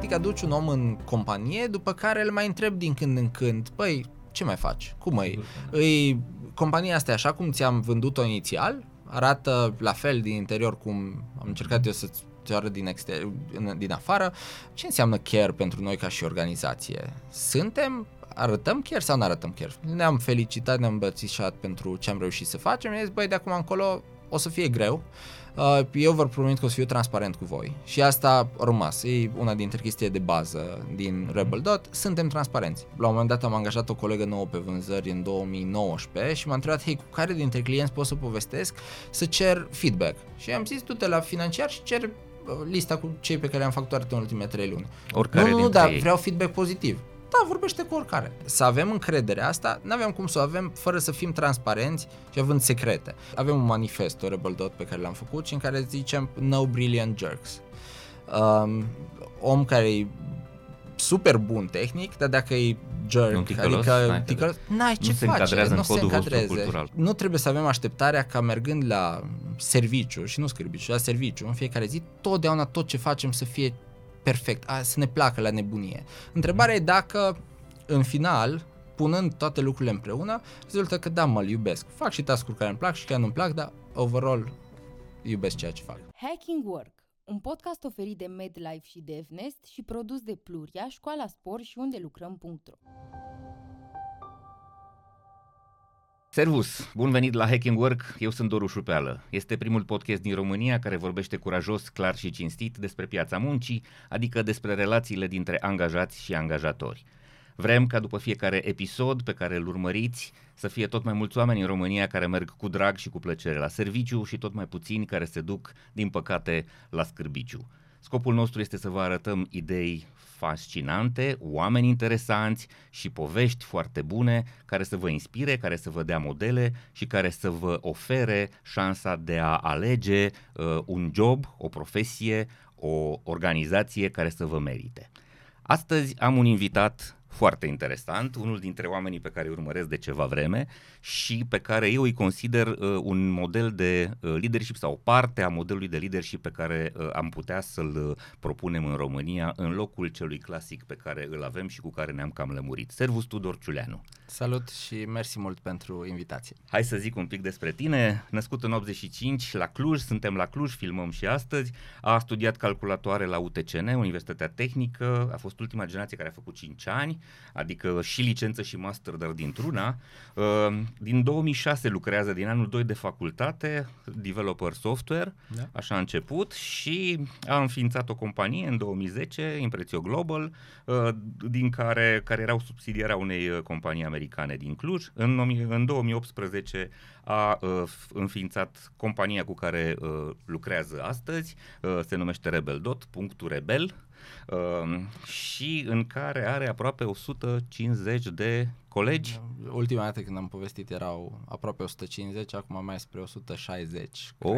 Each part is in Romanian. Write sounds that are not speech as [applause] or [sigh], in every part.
practic aduci un om în companie, după care îl mai întreb din când în când, păi, ce mai faci? Cum mai? Îi, compania asta așa cum ți-am vândut-o inițial? Arată la fel din interior cum am încercat eu să-ți arăt din, exter- din afară. Ce înseamnă care pentru noi ca și organizație? Suntem arătăm chiar sau nu arătăm chiar? Ne-am felicitat, ne-am îmbățișat pentru ce am reușit să facem. Mi-a zis, băi, de acum încolo o să fie greu. Uh, eu vă promit că o să fiu transparent cu voi. Și asta a rămas. E una dintre chestiile de bază din Rebel Dot. Suntem transparenți. La un moment dat am angajat o colegă nouă pe vânzări în 2019 și m-a întrebat, hei, cu care dintre clienți pot să povestesc să cer feedback? Și am zis, du-te la financiar și cer uh, lista cu cei pe care le-am facturat în ultimele trei luni. Oricare nu, nu, dar vreau feedback pozitiv da, vorbește cu oricare. Să avem încredere asta, nu aveam cum să o avem fără să fim transparenți și având secrete. Avem un manifest, o Rebel Dot pe care l-am făcut și în care zicem No Brilliant Jerks. Um, om care e super bun tehnic, dar dacă e jerk, un ticălos, adică ticălos, n-ai ce nu face, se încadrează nu în se codul încadreze. Nu trebuie să avem așteptarea ca mergând la serviciu, și nu serviciu, la serviciu, în fiecare zi, totdeauna tot ce facem să fie perfect, a, să ne placă la nebunie. Întrebarea e dacă, în final, punând toate lucrurile împreună, rezultă că da, mă iubesc. Fac și task care îmi plac și care nu-mi plac, dar overall iubesc ceea ce fac. Hacking Work, un podcast oferit de MedLife și DevNest și produs de Pluria, Școala Spor și unde lucrăm.ro. Servus! Bun venit la Hacking Work, eu sunt Doru Șupeală. Este primul podcast din România care vorbește curajos, clar și cinstit despre piața muncii, adică despre relațiile dintre angajați și angajatori. Vrem ca după fiecare episod pe care îl urmăriți să fie tot mai mulți oameni în România care merg cu drag și cu plăcere la serviciu și tot mai puțini care se duc, din păcate, la scârbiciu. Scopul nostru este să vă arătăm idei fascinante, oameni interesanți și povești foarte bune care să vă inspire, care să vă dea modele și care să vă ofere șansa de a alege uh, un job, o profesie, o organizație care să vă merite. Astăzi am un invitat foarte interesant, unul dintre oamenii pe care îi urmăresc de ceva vreme și pe care eu îi consider uh, un model de uh, leadership sau o parte a modelului de leadership pe care uh, am putea să-l uh, propunem în România în locul celui clasic pe care îl avem și cu care ne-am cam lămurit. Servus Tudor Ciuleanu. Salut și mersi mult pentru invitație. Hai să zic un pic despre tine. Născut în 85 la Cluj, suntem la Cluj, filmăm și astăzi. A studiat calculatoare la UTCN, Universitatea Tehnică, a fost ultima generație care a făcut 5 ani, adică și licență și master, dar dintr-una. Uh, din 2006 lucrează din anul 2 de facultate, developer software, da. așa a început și a înființat o companie în 2010, Imprețio Global, uh, din care, care erau subsidiarea unei uh, companii americane din Cluj. În, în 2018 a înființat compania cu care lucrează astăzi, se numește Rebel Dot, punctul Rebel, și în care are aproape 150 de colegi? Ultima dată când am povestit erau aproape 150, acum mai spre 160. Oh,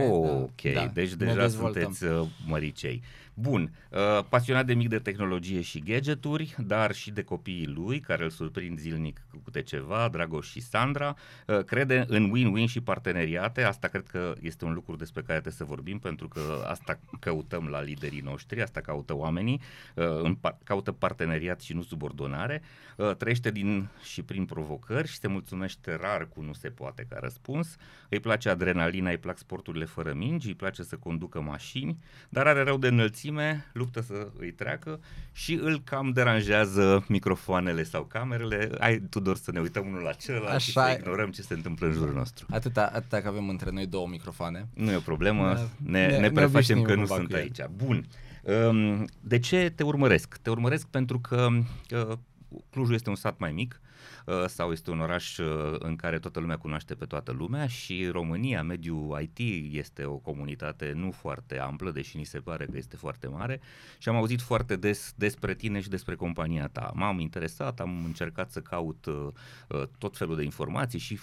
cred. ok, da, deci deja sunteți uh, măricei. Bun, uh, pasionat de mic de tehnologie și gadgeturi, dar și de copiii lui, care îl surprind zilnic cu câte ceva, Dragoș și Sandra, uh, crede în win-win și parteneriate, asta cred că este un lucru despre care trebuie să vorbim, pentru că asta căutăm la liderii noștri, asta caută oamenii, uh, caută parteneriat și nu subordonare, uh, trăiește din și și prin provocări și se mulțumește rar cu nu se poate ca răspuns. Îi place adrenalina, îi plac sporturile fără mingi, îi place să conducă mașini, dar are rău de înălțime, luptă să îi treacă și îl cam deranjează microfoanele sau camerele. Ai, Tudor, să ne uităm unul la celălalt Așa și să ignorăm ce se întâmplă în jurul nostru. Atâta, atâta că avem între noi două microfoane. Nu e o problemă, ne, ne, ne prefacem că nu sunt aici. Bun. Um, de ce te urmăresc? Te urmăresc pentru că uh, Clujul este un sat mai mic, Uh, sau este un oraș uh, în care toată lumea cunoaște pe toată lumea și România, mediul IT, este o comunitate nu foarte amplă, deși ni se pare că este foarte mare și am auzit foarte des despre tine și despre compania ta. M-am interesat, am încercat să caut uh, tot felul de informații și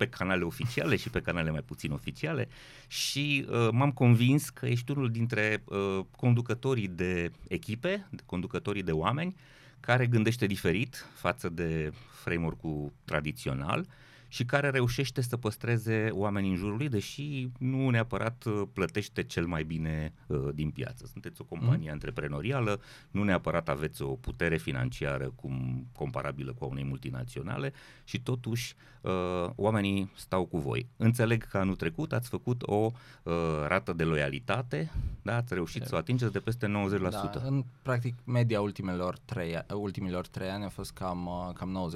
pe canale oficiale și pe canale mai puțin oficiale și uh, m-am convins că ești unul dintre uh, conducătorii de echipe, conducătorii de oameni care gândește diferit față de framework-ul tradițional și care reușește să păstreze oamenii în jurul lui, deși nu neapărat uh, plătește cel mai bine uh, din piață. Sunteți o companie mm. antreprenorială, nu neapărat aveți o putere financiară cum comparabilă cu a unei multinaționale și totuși uh, oamenii stau cu voi. Înțeleg că anul trecut ați făcut o uh, rată de loialitate, da? ați reușit să o atingeți de peste 90%. Da, în practic media ultimelor trei, ultimilor trei ani a fost cam, uh, cam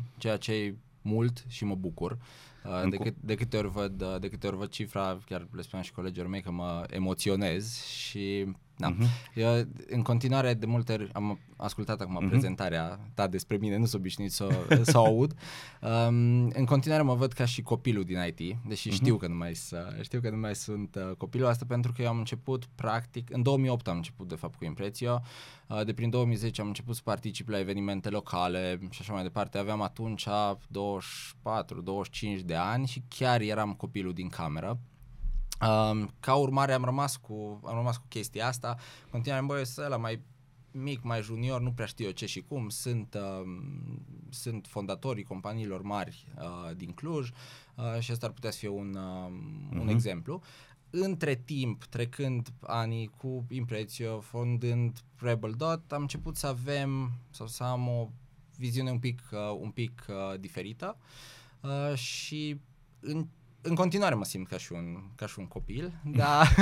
90%, ceea ce e mult și mă bucur. Uh, de, cât, de, câte ori văd, uh, de câte ori văd cifra, chiar le spuneam și colegilor mei că mă emoționez și da. Uh-huh. Eu, în continuare, de multe ori am ascultat acum uh-huh. prezentarea ta despre mine, nu sunt obișnuit să, [laughs] să o aud. Um, în continuare mă văd ca și copilul din IT, deși uh-huh. știu că nu mai, știu că nu mai sunt uh, copilul asta pentru că eu am început practic, în 2008 am început de fapt cu Imprețio, uh, de prin 2010 am început să particip la evenimente locale și așa mai departe. Aveam atunci 24-25 de ani și chiar eram copilul din cameră Um, ca urmare am rămas cu, am rămas cu chestia asta, continuam, băi, să la mai mic, mai junior, nu prea știu eu ce și cum, sunt, uh, sunt fondatorii companiilor mari uh, din Cluj uh, și asta ar putea să fie un, uh, uh-huh. un mhm. exemplu. Între timp, trecând anii cu Imprețio, fondând Rebel Dot, am început să avem sau să am o viziune un pic, uh, un pic uh, diferită uh, și în în continuare mă simt ca și un, ca și un copil, [laughs] dar...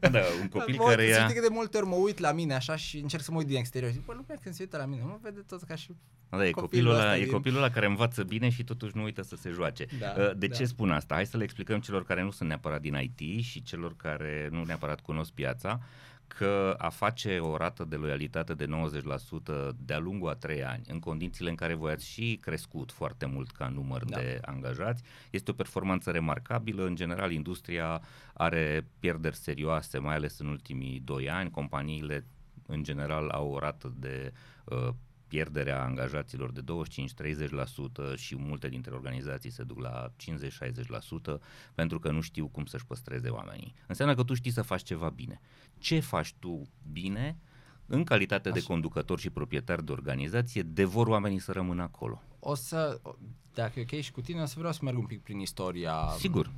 da, un copil mă, care ia... că de multe ori mă uit la mine așa și încerc să mă uit din exterior. Zic, bă, lumea când se uită la mine, mă vede tot ca și da, e copilul, ăla, din... e copilul ăla care învață bine și totuși nu uită să se joace. Da, uh, de da. ce spun asta? Hai să le explicăm celor care nu sunt neapărat din IT și celor care nu neapărat cunosc piața că a face o rată de loialitate de 90% de-a lungul a trei ani, în condițiile în care voi ați și crescut foarte mult ca număr da. de angajați, este o performanță remarcabilă. În general, industria are pierderi serioase, mai ales în ultimii doi ani. Companiile, în general, au o rată de uh, pierderea angajaților de 25-30% și multe dintre organizații se duc la 50-60% pentru că nu știu cum să-și păstreze oamenii. Înseamnă că tu știi să faci ceva bine. Ce faci tu bine în calitate Așa. de conducător și proprietar de organizație, devor oamenii să rămână acolo. O să, dacă e ok și cu tine, o să vreau să merg un pic prin istoria. Sigur.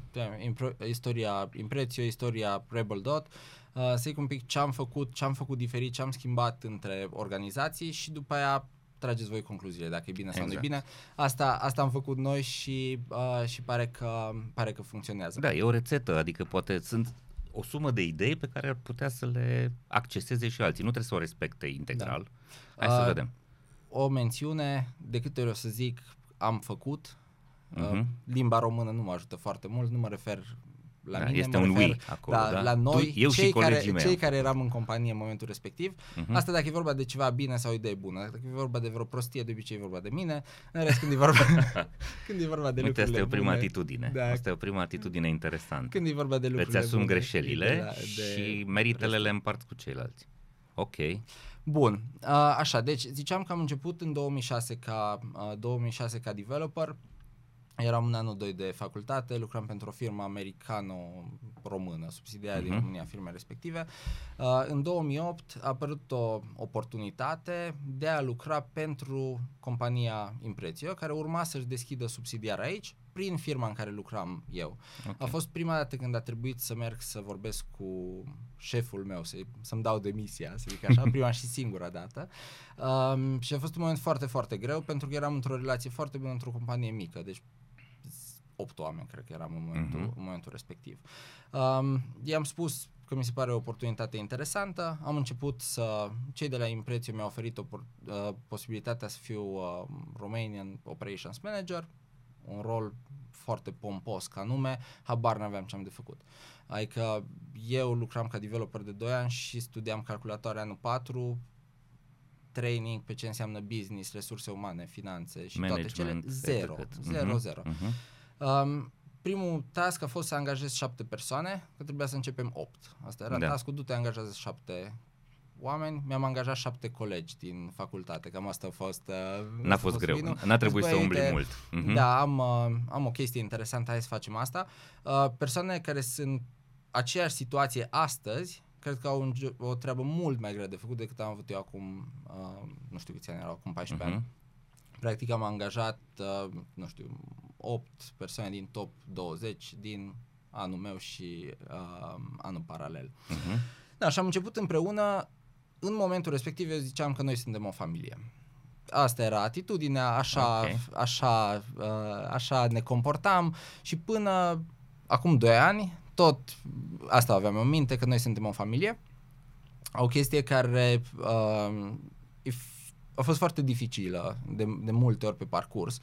Impro, istoria Imprețio, istoria Rebel Dot, uh, să zic un pic ce am făcut, ce am făcut diferit, ce am schimbat între organizații și după aia trageți voi concluziile dacă e bine exact. sau nu e exact. bine. Asta, asta am făcut noi și, uh, și pare, că, pare că funcționează. Da, e o rețetă, adică poate sunt o sumă de idei pe care ar putea să le acceseze și alții. Nu trebuie să o respecte integral. Da. Hai uh, să vedem. O mențiune, de câte ori o să zic am făcut, uh-huh. uh, limba română nu mă ajută foarte mult, nu mă refer la da, mine, este un refer, acolo, da, da? la noi, tu, eu cei, și care, mei cei care eram în companie în momentul respectiv. Uh-huh. Asta dacă e vorba de ceva bine sau o idee bună. Dacă e vorba de vreo prostie, de obicei e vorba de mine. În rest, când e vorba, [laughs] când e vorba de Uite, lucrurile asta e o prima bune, atitudine. Da. Asta e o prima atitudine interesantă. Când e vorba de lucrurile Îți asumi greșelile de la, de și meritele le împart cu ceilalți. Ok. Bun, uh, așa, deci ziceam că am început în 2006 ca, uh, 2006 ca developer, Eram în anul 2 de facultate, lucram pentru o firmă americano-română, subsidiară uh-huh. din mhm. România, firme respective. Uh, în 2008 a apărut o oportunitate de a lucra pentru compania Imprețio, care urma să-și deschidă subsidiar aici, prin firma în care lucram eu. Okay. A fost prima dată când a trebuit să merg să vorbesc cu șeful meu, să, să-mi dau demisia, să zic așa, [laughs] prima și singura dată. Um, și a fost un moment foarte, foarte greu, pentru că eram într-o relație foarte bună într-o companie mică, deci 8 oameni, cred că eram în momentul, uh-huh. în momentul respectiv. Um, i-am spus că mi se pare o oportunitate interesantă. Am început să... Cei de la Imprețiu mi-au oferit o, uh, posibilitatea să fiu uh, Romanian Operations Manager, un rol foarte pompos ca nume, habar n-aveam ce am de făcut. Adică eu lucram ca developer de 2 ani și studiam calculatoare anul 4, training pe ce înseamnă business, resurse umane, finanțe și Management, toate cele, zero, zero, uh-huh, zero. Uh-huh. Um, primul task a fost să angajez șapte persoane, că trebuia să începem opt. Asta era da. task-ul, du-te angajează șapte oameni, mi-am angajat șapte colegi din facultate, cam asta a fost... Uh, N-a fost greu, vinul. n-a trebuit să umbli mult. Uh-huh. Da, am, uh, am o chestie interesantă, hai să facem asta. Uh, persoane care sunt aceeași situație astăzi, cred că au un, o treabă mult mai grea de făcut decât am avut eu acum, uh, nu știu câți ani erau, acum 14 uh-huh. ani. Practic am angajat, uh, nu știu, 8 persoane din top 20 din anul meu și uh, anul paralel. Uh-huh. Da, și am început împreună, în momentul respectiv eu ziceam că noi suntem o familie. Asta era atitudinea, așa, okay. așa, uh, așa ne comportam și până acum 2 ani, tot asta aveam în minte, că noi suntem o familie. O chestie care uh, a fost foarte dificilă de, de multe ori pe parcurs.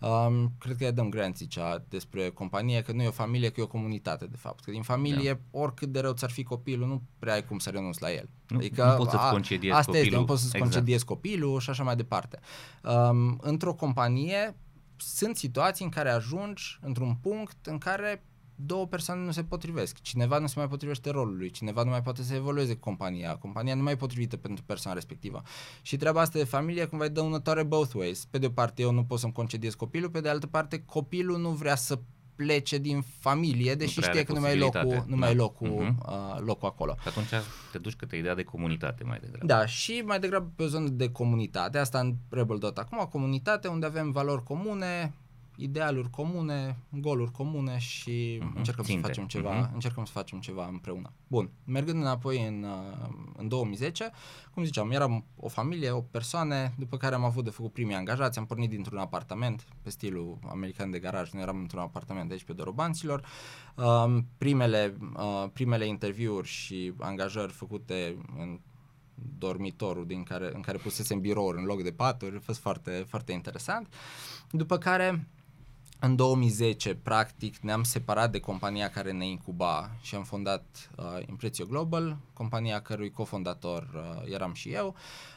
Um, cred că Adam Grant zicea despre companie că nu e o familie, că e o comunitate, de fapt. Că din familie, da. oricât de rău ți-ar fi copilul, nu prea ai cum să renunți la el. Nu, adică, nu poți să-ți concediezi asta copilul. Este, nu poți să-ți exact. concediezi copilul și așa mai departe. Um, într-o companie sunt situații în care ajungi într-un punct în care două persoane nu se potrivesc. Cineva nu se mai potrivește rolului, cineva nu mai poate să evolueze compania, compania nu mai e potrivită pentru persoana respectivă. Și treaba asta de familie cumva e dăunătoare both ways. Pe de o parte eu nu pot să-mi concediez copilul, pe de altă parte copilul nu vrea să plece din familie, deși nu știe că nu mai e locul, nu da. mai e locul, uh-huh. uh, locul acolo. Și atunci te duci către ideea de comunitate mai degrabă. Da, și mai degrabă pe o zonă de comunitate, asta în Rebel Dot. Acum o comunitate unde avem valori comune, idealuri comune, goluri comune și uh-huh. încercăm Ținte. să facem ceva, uh-huh. încercăm să facem ceva împreună. Bun, mergând înapoi în, uh, în 2010, cum ziceam, eram o familie, o persoane, după care am avut de făcut primii angajați, am pornit dintr-un apartament, pe stilul american de garaj, nu eram într-un apartament de aici pe Dorobanților. Um, primele, uh, primele interviuri și angajări făcute în dormitorul din care, în care pusesem birouri în loc de paturi, a fost foarte, foarte interesant. După care în 2010, practic, ne-am separat de compania care ne incuba și am fondat uh, Impresio Global, compania cărui cofondator uh, eram și eu.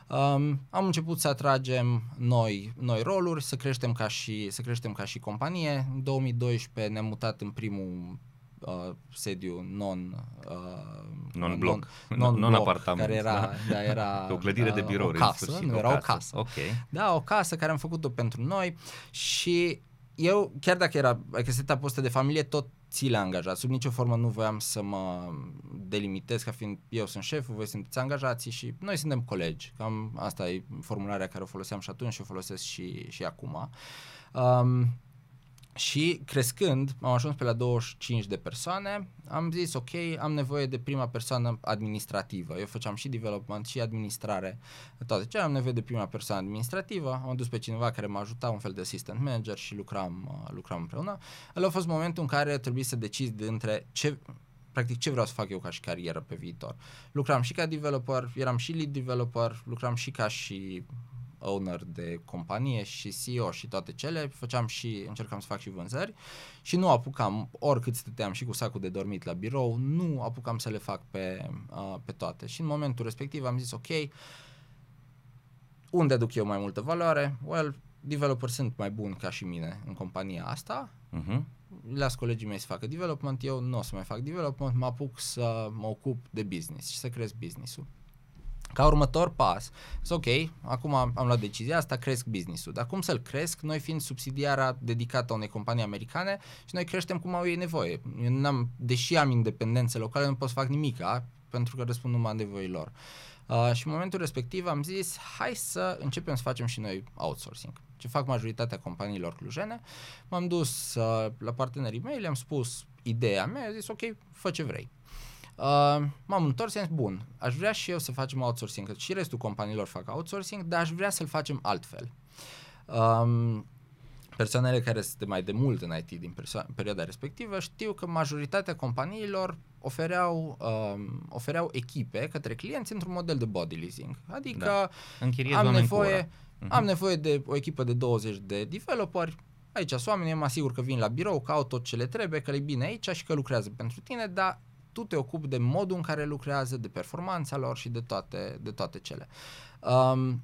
Um, am început să atragem noi, noi roluri, să creștem ca și, să creștem ca și companie. În 2012 ne-am mutat în primul uh, sediu non uh, non-bloc, non, non, apartament, care era, da. Da, era [laughs] o clădire de birouri, o casă, sfârșit, nu, o era casă. o casă. Okay. Da, o casă care am făcut-o pentru noi și eu, chiar dacă era adică setup ăsta de familie, tot ți le angajat. Sub nicio formă nu voiam să mă delimitez ca fiind eu sunt șeful, voi sunteți angajații și noi suntem colegi. Cam asta e formularea care o foloseam și atunci și o folosesc și, și acum. Um, și crescând, am ajuns pe la 25 de persoane, am zis ok, am nevoie de prima persoană administrativă. Eu făceam și development și administrare, toate ce am nevoie de prima persoană administrativă. Am dus pe cineva care m-a ajutat, un fel de assistant manager și lucram, uh, lucram împreună. El a fost momentul în care trebuie să decizi de între ce practic ce vreau să fac eu ca și carieră pe viitor. Lucram și ca developer, eram și lead developer, lucram și ca și owner de companie și CEO și toate cele, făceam și, încercam să fac și vânzări și nu apucam, oricât stăteam și cu sacul de dormit la birou, nu apucam să le fac pe, uh, pe toate. Și în momentul respectiv am zis, ok, unde aduc eu mai multă valoare? Well, developer sunt mai buni ca și mine în compania asta, uh-huh. las colegii mei să facă development, eu nu o să mai fac development, mă apuc să mă ocup de business și să cresc business-ul. Ca următor pas, ok, acum am, am luat decizia asta, cresc business-ul, dar cum să-l cresc? Noi fiind subsidiara dedicată unei companii americane și noi creștem cum au ei nevoie. Eu n-am, deși am independențe locale, nu pot să fac nimic, pentru că răspund numai nevoilor. Uh, și în momentul respectiv am zis, hai să începem să facem și noi outsourcing. Ce fac majoritatea companiilor clujene. M-am dus uh, la partenerii mei, le-am spus ideea mea, am zis, ok, fă ce vrei. Uh, m-am întors și am zis, bun, aș vrea și eu să facem outsourcing, că și restul companiilor fac outsourcing, dar aș vrea să-l facem altfel. Um, persoanele care sunt mai de mult în IT din perso- perioada respectivă știu că majoritatea companiilor ofereau, um, ofereau echipe către clienți într-un model de body leasing. Adică da. am nevoie, uh-huh. am nevoie de o echipă de 20 de developeri, aici sunt oamenii, mă asigur că vin la birou, că au tot ce le trebuie, că le bine aici și că lucrează pentru tine, dar tu te ocupi de modul în care lucrează, de performanța lor și de toate, de toate cele. Um,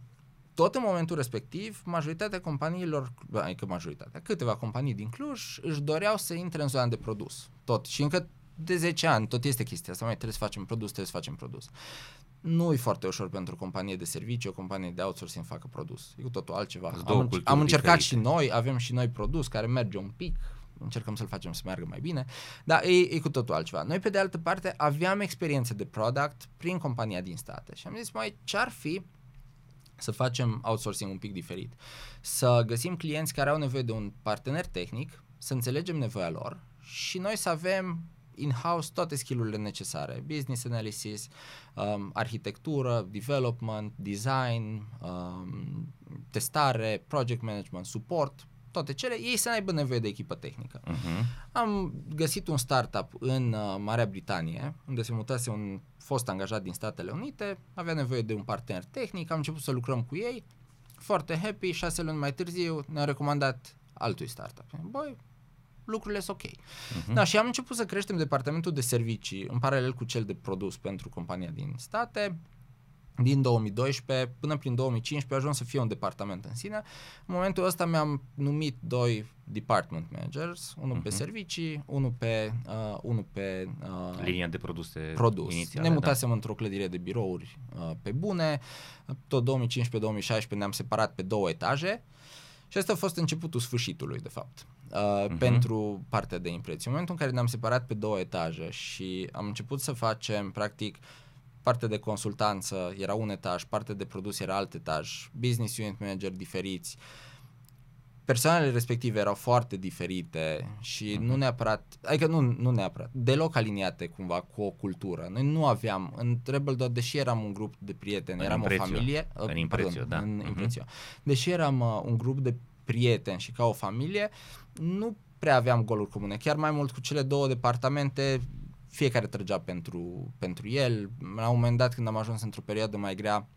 tot în momentul respectiv, majoritatea companiilor, adică majoritatea, câteva companii din Cluj își doreau să intre în zona de produs. Tot. Și încă de 10 ani tot este chestia asta, mai trebuie să facem produs, trebuie să facem produs. Nu e foarte ușor pentru o companie de servicii, o companie de outsourcing să facă produs. E cu totul altceva. Am, am încercat diferite. și noi, avem și noi produs care merge un pic, încercăm să-l facem să meargă mai bine, dar e, e cu totul altceva. Noi, pe de altă parte, aveam experiențe de product prin compania din state și am zis, mai ce-ar fi să facem outsourcing un pic diferit. Să găsim clienți care au nevoie de un partener tehnic, să înțelegem nevoia lor și noi să avem in-house toate skillurile necesare, business analysis, um, arhitectură, development, design, um, testare, project management, support, toate cele, ei să aibă nevoie de echipă tehnică. Uh-huh. Am găsit un startup în uh, Marea Britanie, unde se mutase un fost angajat din Statele Unite, avea nevoie de un partener tehnic, am început să lucrăm cu ei, foarte happy, șase luni mai târziu ne-au recomandat altui startup. Băi, lucrurile sunt ok. Uh-huh. Da, și am început să creștem departamentul de servicii în paralel cu cel de produs pentru compania din state. Din 2012 până prin 2015 a ajuns să fie un departament în sine. În momentul ăsta mi-am numit doi department managers, unul uh-huh. pe mhm. servicii, unul pe uh, unul pe uh, linia de produse produs. Inițiale, ne mutasem da. într-o clădire de birouri uh, pe bune. Tot 2015-2016 ne-am separat pe două etaje. Și asta a fost începutul sfârșitului, de fapt uh, uh-huh. pentru partea de impreții. În momentul în care ne-am separat pe două etaje și am început să facem, practic, partea de consultanță era un etaj, partea de produs era alt etaj, business unit manager diferiți, persoanele respective erau foarte diferite și uh-huh. nu neapărat, adică nu, nu neapărat, deloc aliniate cumva cu o cultură. Noi nu aveam, în Rebel Dot, deși eram un grup de prieteni, în eram imprețio. o familie, în uh, imprețio, da. în uh-huh. imprețio. Deși eram uh, un grup de prieteni și ca o familie, nu prea aveam goluri comune. Chiar mai mult cu cele două departamente, fiecare trăgea pentru, pentru el. La un moment dat, când am ajuns într-o perioadă mai grea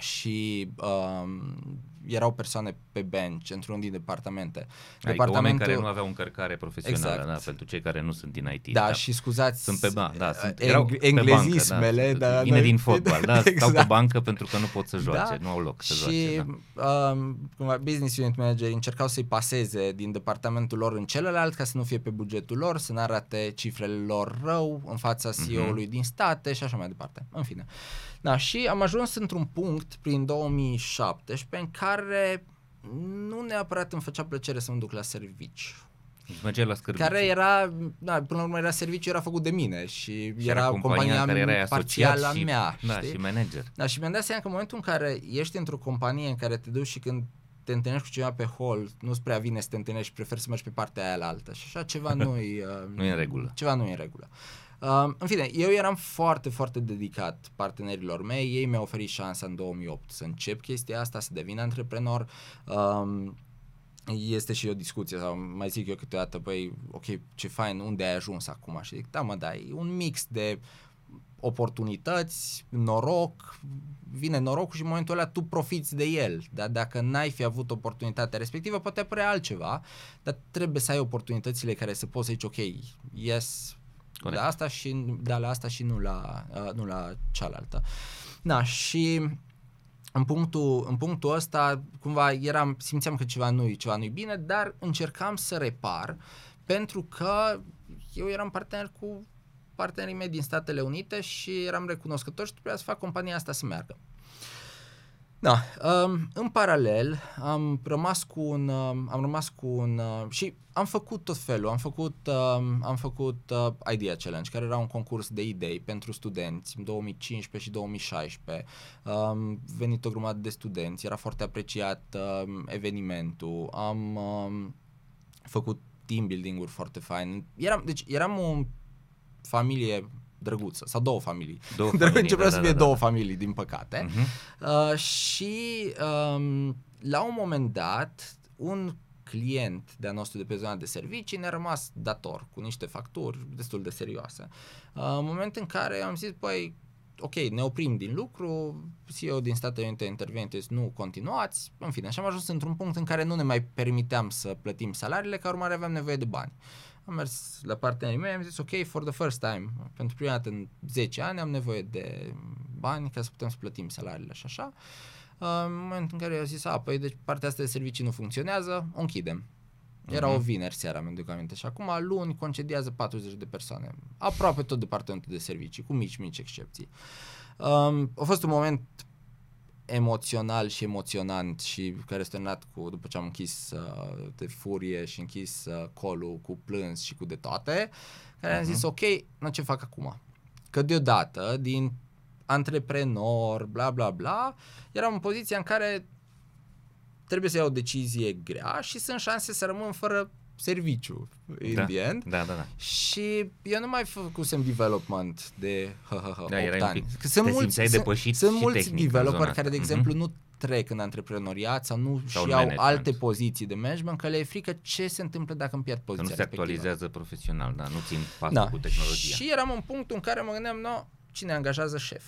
și um, erau persoane pe bench într-un din departamente. Adică Departamentul... oameni care nu aveau încărcare profesională, exact. da, pentru cei care nu sunt din IT. Da, da. și scuzați... Sunt pe bancă, da, sunt, eng- erau englezismele, pe bancă, da. da Vine din fotbal, da, exact. [laughs] stau pe exact. bancă pentru că nu pot să joace, da. nu au loc să și, joace. Da. Um, business unit manager încercau să-i paseze din departamentul lor în celălalt ca să nu fie pe bugetul lor, să nu arate cifrele lor rău în fața CEO-ului mm-hmm. din state și așa mai departe. În fine. Da, și am ajuns într-un punct prin 2017 în care nu neapărat îmi făcea plăcere să mă duc la serviciu. Deci mergeai la scârbiciu. Care era, da, până la urmă era serviciu, era făcut de mine și, și era, era compania, compania care parțială a mea. Da, știi? și manager. Da, și mi-am dat seama că în momentul în care ești într-o companie în care te duci și când te întâlnești cu cineva pe hol, nu-ți prea vine să te întâlnești și preferi să mergi pe partea aia la altă și așa ceva [laughs] nu-i... Uh, nu e în regulă. Ceva nu e în regulă. Uh, în fine, eu eram foarte, foarte dedicat partenerilor mei, ei mi-au oferit șansa în 2008 să încep chestia asta, să devin antreprenor. Uh, este și o discuție sau mai zic eu câteodată, băi, ok, ce fain, unde ai ajuns acum? Și zic, da mă, da, e un mix de oportunități, noroc, vine norocul și în momentul ăla tu profiți de el. Dar dacă n-ai fi avut oportunitatea respectivă, poate apărea altceva, dar trebuie să ai oportunitățile care să poți să zici, ok, yes, Corect. la asta și da, la asta și nu la, uh, nu la cealaltă. Da, și în punctul, în punctul ăsta, cumva eram, simțeam că ceva nu ceva nu bine, dar încercam să repar pentru că eu eram partener cu partenerii mei din Statele Unite și eram recunoscător și trebuia să fac compania asta să meargă. Da, um, în paralel am rămas cu un, um, am rămas cu un uh, și am făcut tot felul, am făcut, um, am făcut uh, Idea Challenge, care era un concurs de idei pentru studenți în 2015 și 2016. Um, venit o grămadă de studenți, era foarte apreciat um, evenimentul, am um, făcut team building-uri foarte fain. Eram, deci eram o familie drăguță, sau două familii. Două [laughs] familii Începea da, să fie da, da, două da. familii, din păcate. Uh-huh. Uh, și um, la un moment dat, un client de-a nostru de pe zona de servicii ne-a rămas dator cu niște facturi destul de serioase. Uh, în momentul în care am zis, păi, ok, ne oprim din lucru, CEO din Statele Unite intervente, nu continuați, în fine, așa am ajuns într-un punct în care nu ne mai permiteam să plătim salariile, ca urmare aveam nevoie de bani. Am mers la partenerii mei, am zis ok, for the first time, pentru prima dată în 10 ani am nevoie de bani ca să putem să plătim salariile și așa. în momentul în care eu zis, a, păi deci partea asta de servicii nu funcționează, o închidem. Era uh-huh. o vineri seara, mi duc aminte. Și acum, luni, concediază 40 de persoane. Aproape tot departamentul de servicii, cu mici, mici excepții. Um, a fost un moment emoțional și emoționant și care este terminat cu, după ce am închis uh, de furie și închis uh, colul cu plâns și cu de toate, care uh-huh. am zis, mhm. ok, nu ce fac acum? Că deodată, din antreprenor, bla bla bla, eram în poziția în care trebuie să iau o decizie grea și sunt șanse să rămân fără serviciu in da. the end. Da, da, da. Și eu nu mai făcusem development de hă, hă, hă, Da, 8 erai un ani. pic- Că sunt te mulți, simțeai sunt, depășit sunt și mulți tehnic în developeri zona care, de asta. exemplu, Mhm. nu trec în antreprenoriat sau nu Sau și în au management. alte poziții de management, că le e frică ce se întâmplă dacă îmi pierd Că poziția nu se respectivă. actualizează profesional, da, nu țin pasul Da. cu tehnologia. Și eram în punctul în care mă gândeam, no, cine angajează șef?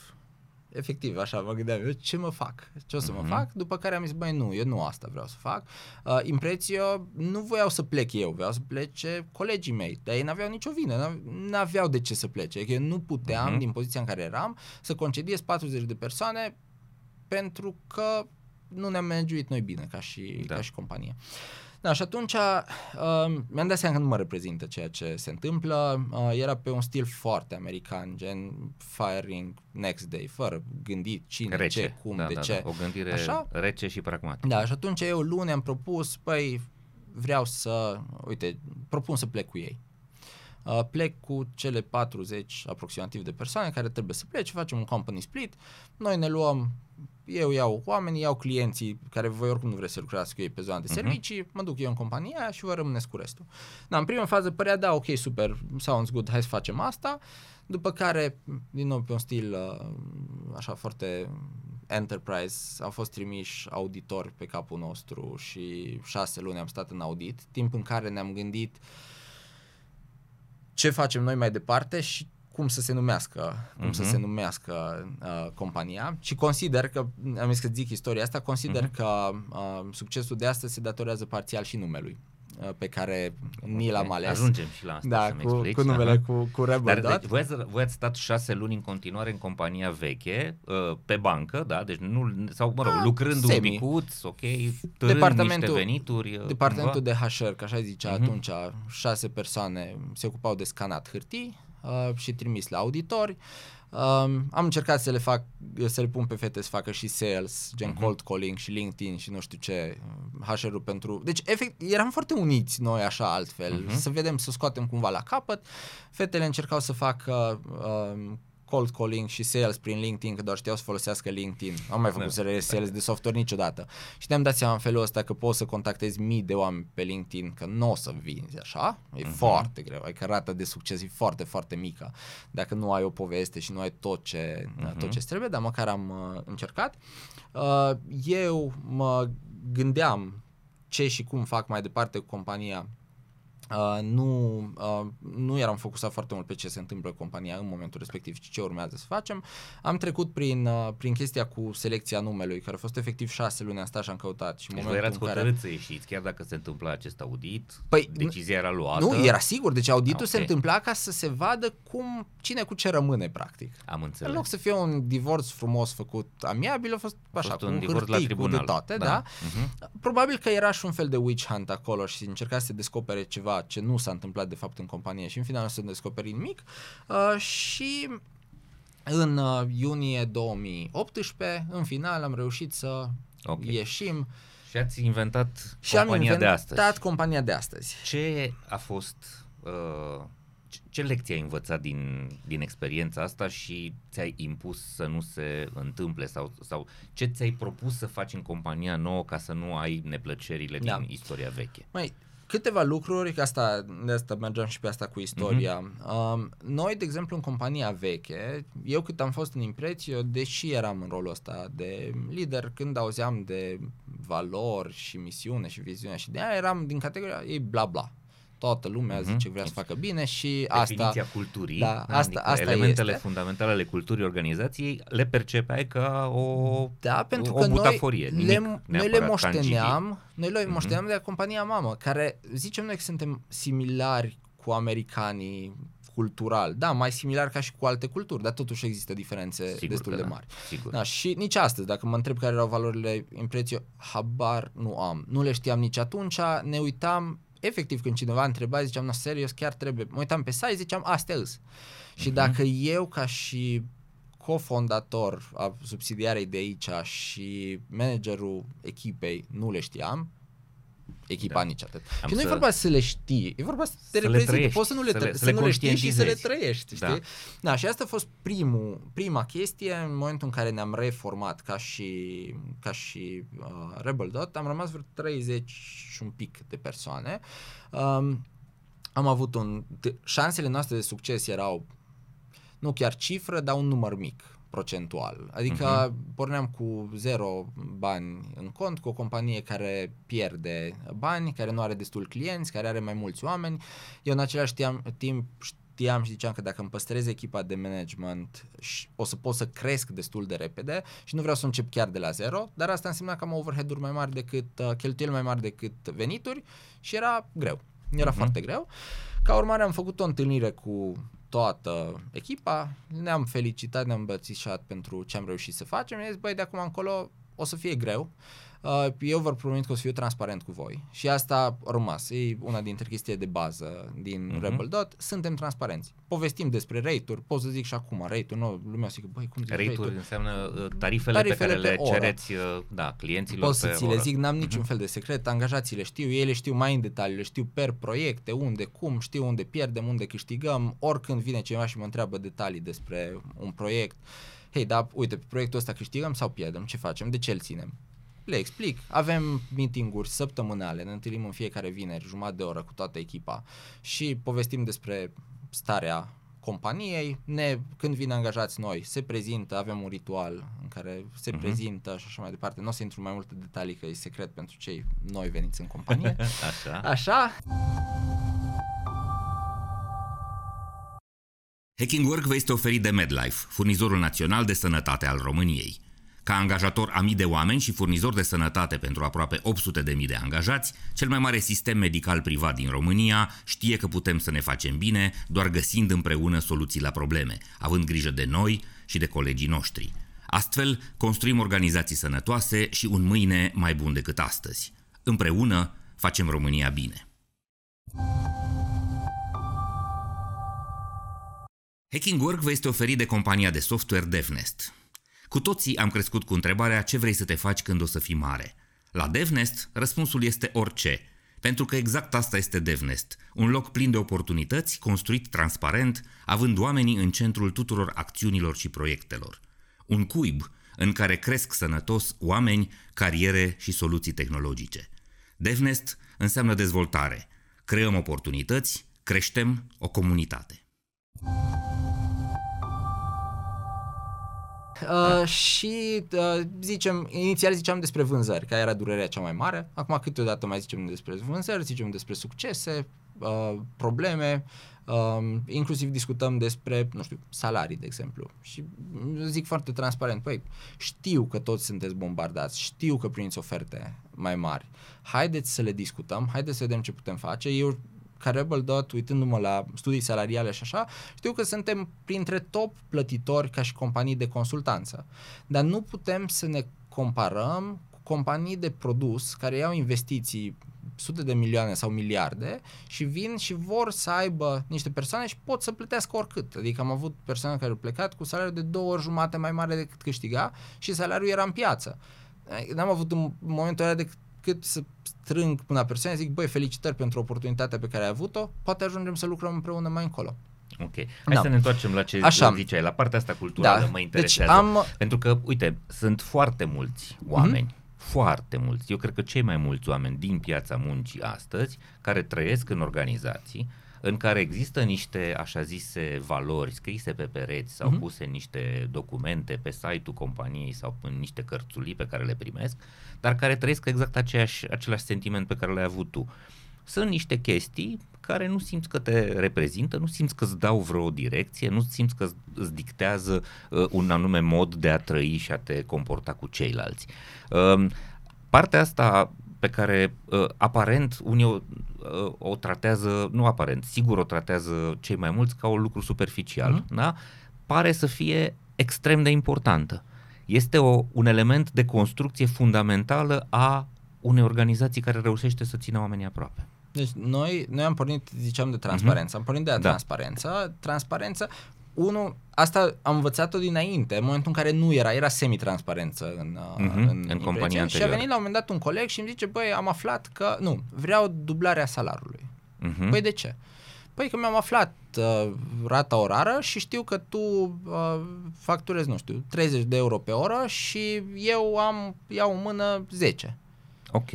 Efectiv, așa mă gândeam, eu ce mă fac? Ce o să Mhm. mă fac? După care am zis, băi, nu, eu nu asta vreau să fac. Uh, Imprețio, nu voiau să plec eu, vreau să plece colegii mei, dar ei n-aveau nicio vină, n-av- n-aveau de ce să plece. Adică eu nu puteam, Mhm. din poziția în care eram, să concediez 40 de persoane pentru că nu ne-am managuit noi bine ca și, Da. ca și companie. Da, și atunci uh, mi-am dat seama că nu mă reprezintă ceea ce se întâmplă. Uh, era pe un stil foarte american, gen firing next day, fără gândit cine, Rece, ce, cum, da, de da, ce. Da, o gândire Așa? rece și pragmatică. Da, și atunci eu luni am propus, păi vreau să, uite, propun să plec cu ei. Uh, plec cu cele 40 aproximativ de persoane care trebuie să plece, facem un company split, noi ne luăm, eu iau oamenii, iau clienții care voi oricum nu vreți să lucrați cu ei pe zona de Mhm. servicii, mă duc eu în compania aia și vă rămâneți cu restul. Da, în prima fază părea, da, ok, super, sounds good, hai să facem asta, după care, din nou pe un stil uh, așa foarte enterprise, au fost trimiși auditori pe capul nostru și șase luni am stat în audit, timp în care ne-am gândit ce facem noi mai departe și cum să se numească, cum să Mhm. se numească uh, compania și consider că, am zis că zic istoria asta, consider Mhm. că uh, succesul de astăzi se datorează parțial și numelui uh, pe care ni l-am Ok, ales. Ajungem și la asta da, să-mi cu, explici. cu numele, aha. cu, cu Rebel Dar Dot. deci, voi, ați, voi ați stat șase luni în continuare în compania veche, uh, pe bancă, da? Deci nu, sau mă rog, Ah, lucrând un semi. picuț, ok, târând Departamentul- niște venituri. uh, Departamentul cumva? de HR, că așa zicea Mhm. atunci, șase persoane se ocupau de scanat hârtii uh, și trimis la auditori. Um, am încercat să le fac, să le pun pe fete să facă și sales, gen Mhm. cold calling și LinkedIn și nu știu ce, HR-ul pentru... Deci, efect, eram foarte uniți noi așa altfel, Mhm. să vedem, să scoatem cumva la capăt. Fetele încercau să facă um, cold calling și sales prin LinkedIn, că doar știau să folosească LinkedIn. Am mai făcut Da. sales de software niciodată. Și ne-am dat seama în felul ăsta că poți să contactezi mii de oameni pe LinkedIn, că nu o să vinzi așa, e Mhm. foarte greu, adică rata de succes e foarte, foarte mică dacă nu ai o poveste și nu ai tot ce, Mhm. tot ce trebuie, dar măcar am uh, încercat. Uh, eu mă gândeam ce și cum fac mai departe cu compania Uh, nu, uh, nu eram focusat foarte mult pe ce se întâmplă cu compania în momentul respectiv, ci ce urmează să facem. Am trecut prin, uh, prin chestia cu selecția numelui, care a fost efectiv șase luni, am stat și am căutat. Și în Deci voi momentul erați în care... hotărâți să ieșiți, chiar dacă se întâmpla acest audit, Păi, decizia era luată. Nu, era sigur, deci auditul Ah, se ok. întâmpla ca să se vadă cum, cine cu ce rămâne, practic. Am În înțeles. loc să fie un divorț frumos făcut amiabil, a fost A așa, fost cu un divorț la hârtii, cu de tribunal. toate, da? Mhm. Probabil că era și un fel de witch hunt acolo și încerca să descopere ceva ce nu s-a întâmplat de fapt în companie și în final nu se descoperi nimic uh, și în uh, iunie 2018, în final, am reușit să Ok. ieșim Și ați inventat și am compania inventat de astăzi. compania de astăzi. Ce a fost, uh, ce, ce lecție ai învățat din, din experiența asta și ți-ai impus să nu se întâmple sau, sau ce ți-ai propus să faci în compania nouă ca să nu ai neplăcerile Da. din istoria veche? Mai câteva lucruri, că asta, de asta mergeam și pe asta cu istoria. Mhm. Mm-hmm. Um, noi, de exemplu, în compania veche, eu cât am fost în Imprețio, deși eram în rolul ăsta de lider, când auzeam de valori și misiune și viziune și de aia, eram din categoria ei bla bla. Toată lumea Mhm. zice că vrea să facă bine și Definiția asta... culturii, da, asta- asta elementele este. fundamentale ale culturii organizației, le percepeai ca o, Da, pentru o că butaforie, noi nimic le, noi le neapărat moșteneam, noi le Mhm. moșteneam de la compania mamă, care zicem noi că suntem similari cu americanii cultural. Da, mai similar ca și cu alte culturi, dar totuși există diferențe Sigur destul că de da, mari. Sigur. Da, și nici astăzi, dacă mă întreb care erau valorile Imprețio, habar nu am. Nu le știam nici atunci, ne uitam, efectiv când cineva întreba, ziceam, nu, serios, chiar trebuie. Mă uitam pe site, ziceam, astea îs. Și Mhm. dacă eu ca și cofondator a subsidiarei de aici și managerul echipei nu le știam, echipa Da. nici atât. Am și nu e să- vorba să le știi, e vorba să te Să le reprezinti. trăiești, Poți să nu le, să le- tră- să să le nu le știi și să le conștientizezi. trăiești, știi? Da. Da, și asta a fost primul, prima chestie în momentul în care ne-am reformat ca și, ca și uh, Rebel Dot. Am rămas vreo 30 și un pic de persoane. Um, am avut un... t- șansele noastre de succes erau nu chiar cifră, dar un număr mic procentual. Adică uh-huh. porneam cu zero bani în cont, cu o companie care pierde bani, care nu are destul clienți, care are mai mulți oameni. Eu în același tiam, timp știam și ziceam că dacă îmi păstrez echipa de management și o să pot să cresc destul de repede și nu vreau să încep chiar de la zero, dar asta însemna că am overhead-uri mai mari decât uh, cheltuieli mai mari decât venituri și era greu. Era Mhm. uh-huh. foarte greu. Ca urmare am făcut o întâlnire cu toată echipa, ne-am felicitat, ne-am îmbățișat pentru ce am reușit să facem. Mi-a zis, băi, de acum încolo o să fie greu. Uh, Eu vă promit că o să fiu transparent cu voi. Și asta a rămas. E una dintre chestiile de bază din Mhm. uh-huh. Rebel Dot. Suntem transparenți. Povestim despre rate-uri. Pot să zic și acum rate-uri. Nu, lumea o să zică, băi, cum zici Rate-uri rate-uri? înseamnă uh, tarifele, Tarifele pe care pe le oră. cereți uh, da, clienților Pot să pe ți le oră. zic, n-am niciun fel de secret, angajații le știu, ei le știu mai în detaliu, le știu per proiecte, unde, cum, știu unde pierdem, unde câștigăm, oricând vine cineva și mă întreabă detalii despre un proiect, hei, da, uite, pe proiectul ăsta câștigăm sau pierdem, ce facem, de ce îl ținem? Le explic, avem meeting-uri săptămânale, ne întâlnim în fiecare vineri, jumătate de oră cu toată echipa și povestim despre starea companiei, ne, când vin angajați noi, se prezintă, avem un ritual în care se Mhm. uh-huh. prezintă și așa mai departe. Nu o să intru în mai multe detalii că e secret pentru cei noi veniți în companie. [laughs] Așa. Așa, Hacking Work vă este oferit de MedLife, furnizorul național de sănătate al României. Ca angajator a mii de oameni și furnizor de sănătate pentru aproape 800 de mii de angajați, cel mai mare sistem medical privat din România știe că putem să ne facem bine doar găsind împreună soluții la probleme, având grijă de noi și de colegii noștri. Astfel, construim organizații sănătoase și un mâine mai bun decât astăzi. Împreună facem România bine. Hacking Work vă este oferit de compania de software DevNest. Cu toții am crescut cu întrebarea ce vrei să te faci când o să fii mare. La DevNest, răspunsul este orice, pentru că exact asta este DevNest, un loc plin de oportunități, construit transparent, având oamenii în centrul tuturor acțiunilor și proiectelor. Un cuib în care cresc sănătos oameni, cariere și soluții tehnologice. DevNest înseamnă dezvoltare. Creăm oportunități, creștem o comunitate. Uh, și uh, zicem, inițial ziceam despre vânzări, care era durerea cea mai mare. Acum câteodată mai zicem despre vânzări, zicem despre succese, uh, probleme, uh, inclusiv discutăm despre, nu știu, salarii, de exemplu. Și zic foarte transparent, păi, știu că toți sunteți bombardați, știu că primiți oferte mai mari. Haideți să le discutăm, haideți să vedem ce putem face. Eu ca Rebel Dot, uitându-mă la studii salariale și așa, știu că suntem printre top plătitori ca și companii de consultanță. Dar nu putem să ne comparăm cu companii de produs care iau investiții sute de milioane sau miliarde și vin și vor să aibă niște persoane și pot să plătească oricât. Adică am avut persoane care au plecat cu salariul de două ori jumate mai mare decât câștiga și salariul era în piață. N-am avut în momentul ăla decât cât să strâng până la persoane, zic, băi, felicitări pentru oportunitatea pe care ai avut-o, poate ajungem să lucrăm împreună mai încolo. Ok. Hai Da. să ne întoarcem la ce Așa. ziceai, la partea asta culturală Da. mă Deci interesează. am- Pentru că, uite, sunt foarte mulți oameni, foarte mulți, eu cred că cei mai mulți oameni din piața muncii astăzi, care trăiesc în organizații, în care există niște, așa zise, valori scrise pe pereți sau Mhm. puse în niște documente pe site-ul companiei sau în niște cărțulii pe care le primesc, dar care trăiesc exact aceeași, același sentiment pe care l-ai avut tu. Sunt niște chestii care nu simți că te reprezintă, nu simți că îți dau vreo direcție, nu simți că îți- îți dictează uh, un anume mod de a trăi și a te comporta cu ceilalți. Uh, partea asta pe care uh, aparent unii o, uh, o tratează, nu aparent, sigur o tratează cei mai mulți ca un lucru superficial, Mhm. da? pare să fie extrem de importantă. Este o, un element de construcție fundamentală a unei organizații care reușește să țină oamenii aproape. Deci noi, noi am pornit, ziceam, de transparență. Am pornit de la Da. transparență. Transparență, unul, asta am învățat-o dinainte, în momentul în care nu era, era semi-transparență în, Mhm, uh, în, în în compania Și a anterioară. venit la un moment dat un coleg și îmi zice, băi, am aflat că, nu, vreau dublarea salariului. Mhm. Păi de ce? Păi că mi-am aflat uh, rata orară și știu că tu uh, facturezi, nu știu, 30 de euro pe oră și eu am, iau în mână 10. Ok.